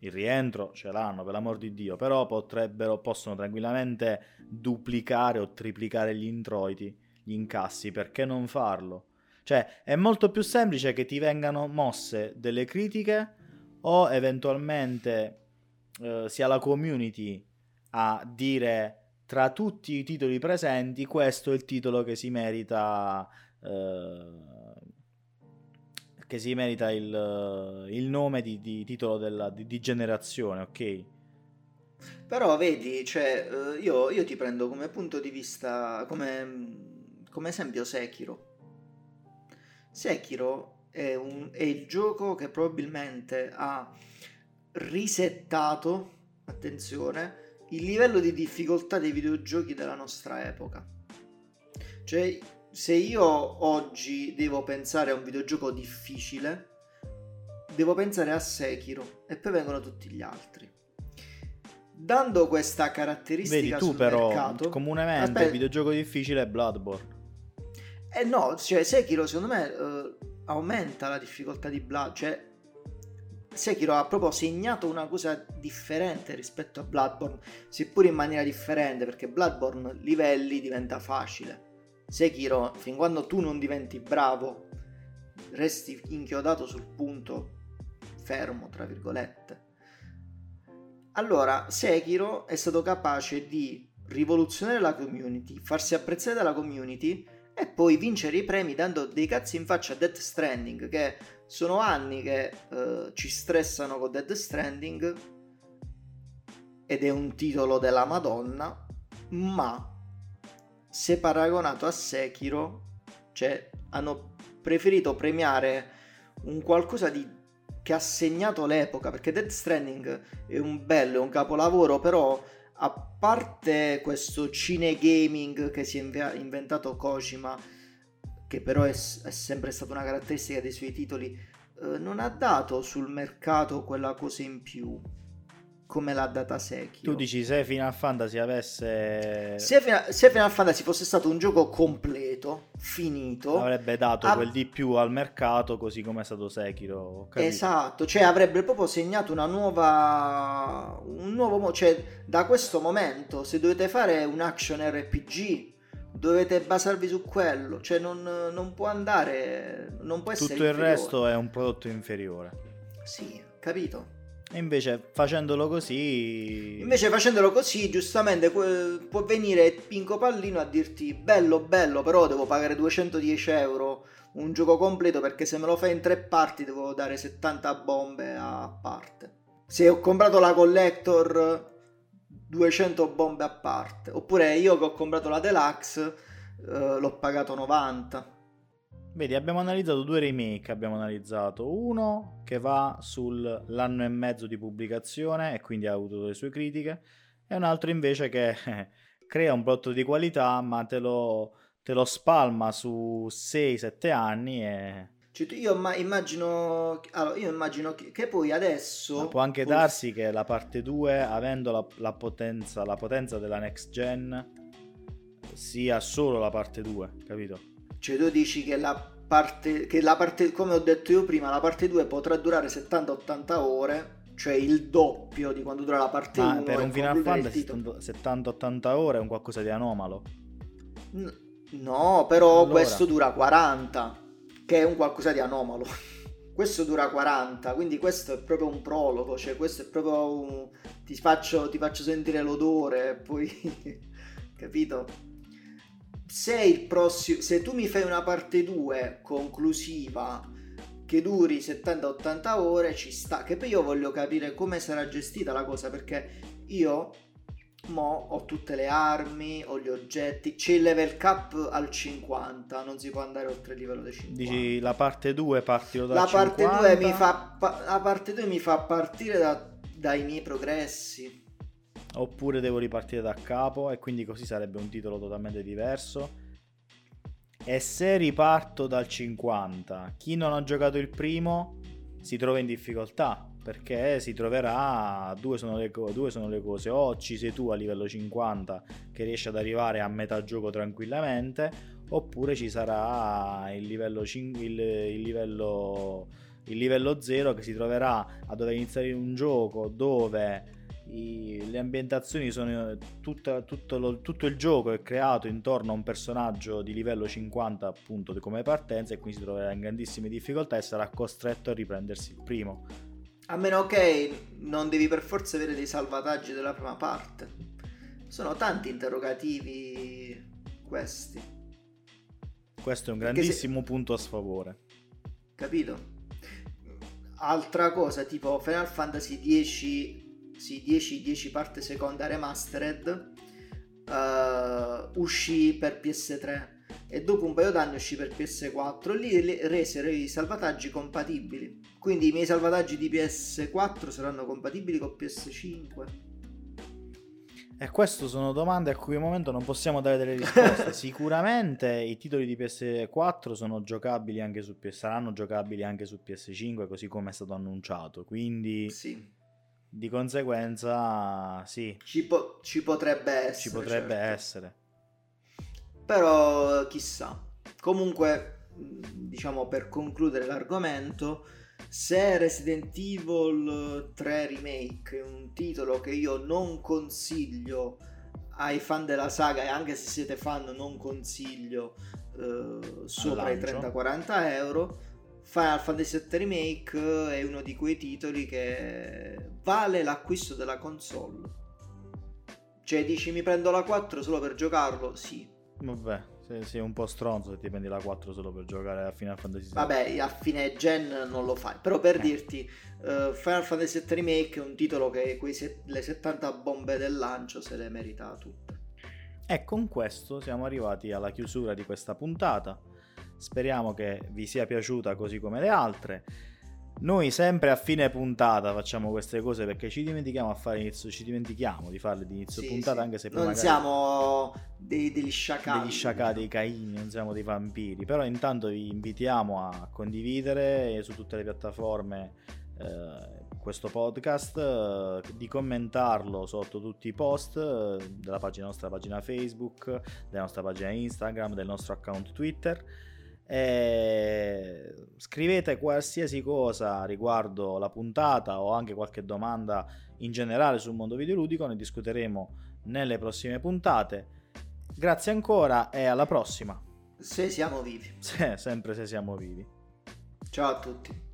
Speaker 2: Il rientro ce l'hanno per l'amor di Dio, però potrebbero, possono tranquillamente duplicare o triplicare gli introiti gli incassi, perché non farlo? Cioè, è molto più semplice che ti vengano mosse delle critiche o eventualmente eh, sia la community a dire tra tutti i titoli presenti questo è il titolo che si merita eh, che si merita il, il nome di, di titolo della, di, di, generazione, ok?
Speaker 1: Però vedi, cioè, eh, io, io ti prendo come punto di vista, come come esempio Sekiro. Sekiro è, un, è il gioco che probabilmente ha risettato, attenzione, il livello di difficoltà dei videogiochi della nostra epoca. Cioè, se io oggi devo pensare a un videogioco difficile, devo pensare a Sekiro e poi vengono tutti gli altri. Dando questa caratteristica
Speaker 2: Vedi tu però mercato, comunemente aspetta, il videogioco difficile è Bloodborne.
Speaker 1: Eh no, cioè Sekiro secondo me uh, aumenta la difficoltà di Blood, cioè Sekiro ha proprio segnato una cosa differente rispetto a Bloodborne, seppur in maniera differente, perché Bloodborne livelli diventa facile. Sekiro, fin quando tu non diventi bravo, resti inchiodato sul punto fermo, tra virgolette. Allora, Sekiro è stato capace di rivoluzionare la community, farsi apprezzare dalla community e poi vincere i premi dando dei cazzi in faccia a Death Stranding che sono anni che uh, ci stressano con Death Stranding ed è un titolo della Madonna ma se paragonato a Sekiro cioè hanno preferito premiare un qualcosa di che ha segnato l'epoca perché Death Stranding è un bello, è un capolavoro però a parte questo cine gaming che si è inventato Kojima, che però è, è sempre stata una caratteristica dei suoi titoli, eh, non ha dato sul mercato quella cosa in più come l'ha data Sekiro.
Speaker 2: Tu dici se Final Fantasy avesse...
Speaker 1: Se Final, se Final Fantasy fosse stato un gioco completo, finito...
Speaker 2: Avrebbe dato av- quel di più al mercato così come è stato Sekiro.
Speaker 1: Esatto, cioè avrebbe proprio segnato una nuova... un nuovo... cioè da questo momento se dovete fare un action RPG dovete basarvi su quello, cioè non, non può andare... non può essere...
Speaker 2: Tutto il resto è un prodotto inferiore.
Speaker 1: Sì, capito?
Speaker 2: E invece facendolo così...
Speaker 1: Invece facendolo così, giustamente può venire Pinco Pallino a dirti bello bello, però devo pagare 210 euro un gioco completo perché se me lo fai in tre parti devo dare 70 bombe a parte. Se ho comprato la collector 200 bombe a parte. Oppure io che ho comprato la deluxe eh, l'ho pagato 90.
Speaker 2: Vedi, abbiamo analizzato due remake, abbiamo analizzato uno che va sull'anno e mezzo di pubblicazione e quindi ha avuto le sue critiche, e un altro invece che crea un prodotto di qualità ma te lo, te lo spalma su 6-7 anni e...
Speaker 1: Cioè, io immagino, allora, io immagino che, che poi adesso...
Speaker 2: Ma può anche poi... darsi che la parte 2, avendo la, la, potenza, la potenza della next gen, sia solo la parte 2, capito?
Speaker 1: Cioè tu dici che la parte, che la parte, come ho detto io prima, la parte 2 potrà durare 70-80 ore, cioè il doppio di quando dura la parte Ma 1.
Speaker 2: Per un Final Fantasy 70-80 ore è un qualcosa di anomalo.
Speaker 1: No, però allora... questo dura 40, che è un qualcosa di anomalo. questo dura 40, quindi questo è proprio un prologo, cioè questo è proprio un... ti, faccio, ti faccio sentire l'odore, poi... capito? Se, il prossimo, se tu mi fai una parte 2 conclusiva che duri 70-80 ore ci sta, che poi io voglio capire come sarà gestita la cosa perché io mo ho tutte le armi, ho gli oggetti, c'è il level cap al 50, non si può andare oltre il livello dei 50.
Speaker 2: Dici la parte 2 partilo dal
Speaker 1: la
Speaker 2: 50?
Speaker 1: Parte 2 mi fa, la parte 2 mi fa partire da, dai miei progressi.
Speaker 2: Oppure devo ripartire da capo e quindi così sarebbe un titolo totalmente diverso. E se riparto dal 50, chi non ha giocato il primo si trova in difficoltà perché si troverà due sono, le, due sono le cose o ci sei tu a livello 50 che riesci ad arrivare a metà gioco tranquillamente oppure ci sarà il livello, il, il livello, il livello 0 che si troverà a dover iniziare un gioco dove i, le ambientazioni sono tutta, tutto, lo, tutto, il gioco è creato intorno a un personaggio di livello 50 appunto come partenza e quindi si troverà in grandissime difficoltà e sarà costretto a riprendersi il primo
Speaker 1: a meno che non devi per forza avere dei salvataggi della prima parte. Sono tanti interrogativi questi.
Speaker 2: Questo è un grandissimo se... punto a sfavore.
Speaker 1: Capito? Altra cosa, tipo Final Fantasy 10, sì, 10, 10 parte seconda remastered, uh, uscì per PS3 e dopo un paio d'anni uscì per PS4 lì resero i salvataggi compatibili quindi i miei salvataggi di PS4 saranno compatibili con PS5
Speaker 2: e queste sono domande a cui al momento non possiamo dare delle risposte. Sicuramente i titoli di PS4 sono giocabili anche su PS, saranno giocabili anche su PS5, così come è stato annunciato. Quindi
Speaker 1: sì.
Speaker 2: Di conseguenza sì.
Speaker 1: Ci, po- ci potrebbe essere.
Speaker 2: Ci potrebbe
Speaker 1: certo.
Speaker 2: essere.
Speaker 1: Però chissà. Comunque, diciamo per concludere l'argomento, se Resident Evil 3 Remake è un titolo che io non consiglio ai fan della saga e anche se siete fan non consiglio eh, sopra i 30-40 euro Final Fantasy VII Remake è uno di quei titoli che vale l'acquisto della console cioè dici mi prendo la 4 solo per giocarlo? Sì
Speaker 2: Vabbè, sei, sei un po' stronzo se ti prendi la 4 solo per giocare a Final Fantasy VII.
Speaker 1: Vabbè, a fine gen non lo fai. Però per eh. dirti, uh, Final Fantasy VII Remake è un titolo che set- le 70 bombe del lancio se le merita tutte.
Speaker 2: E con questo siamo arrivati alla chiusura di questa puntata. Speriamo che vi sia piaciuta così come le altre. Noi sempre a fine puntata facciamo queste cose perché ci dimentichiamo, inizio, ci dimentichiamo di farle di inizio sì, puntata
Speaker 1: sì.
Speaker 2: anche se
Speaker 1: poi non siamo dei, degli sciacalli
Speaker 2: degli sciacalli, dei caini, non siamo dei vampiri però intanto vi invitiamo a condividere su tutte le piattaforme eh, questo podcast eh, di commentarlo sotto tutti i post eh, della pagina, nostra pagina Facebook della nostra pagina Instagram del nostro account Twitter e scrivete qualsiasi cosa riguardo la puntata o anche qualche domanda in generale sul mondo videoludico, ne discuteremo nelle prossime puntate. Grazie ancora e alla prossima.
Speaker 1: Se siamo vivi.
Speaker 2: Se, sempre se siamo vivi.
Speaker 1: Ciao a tutti.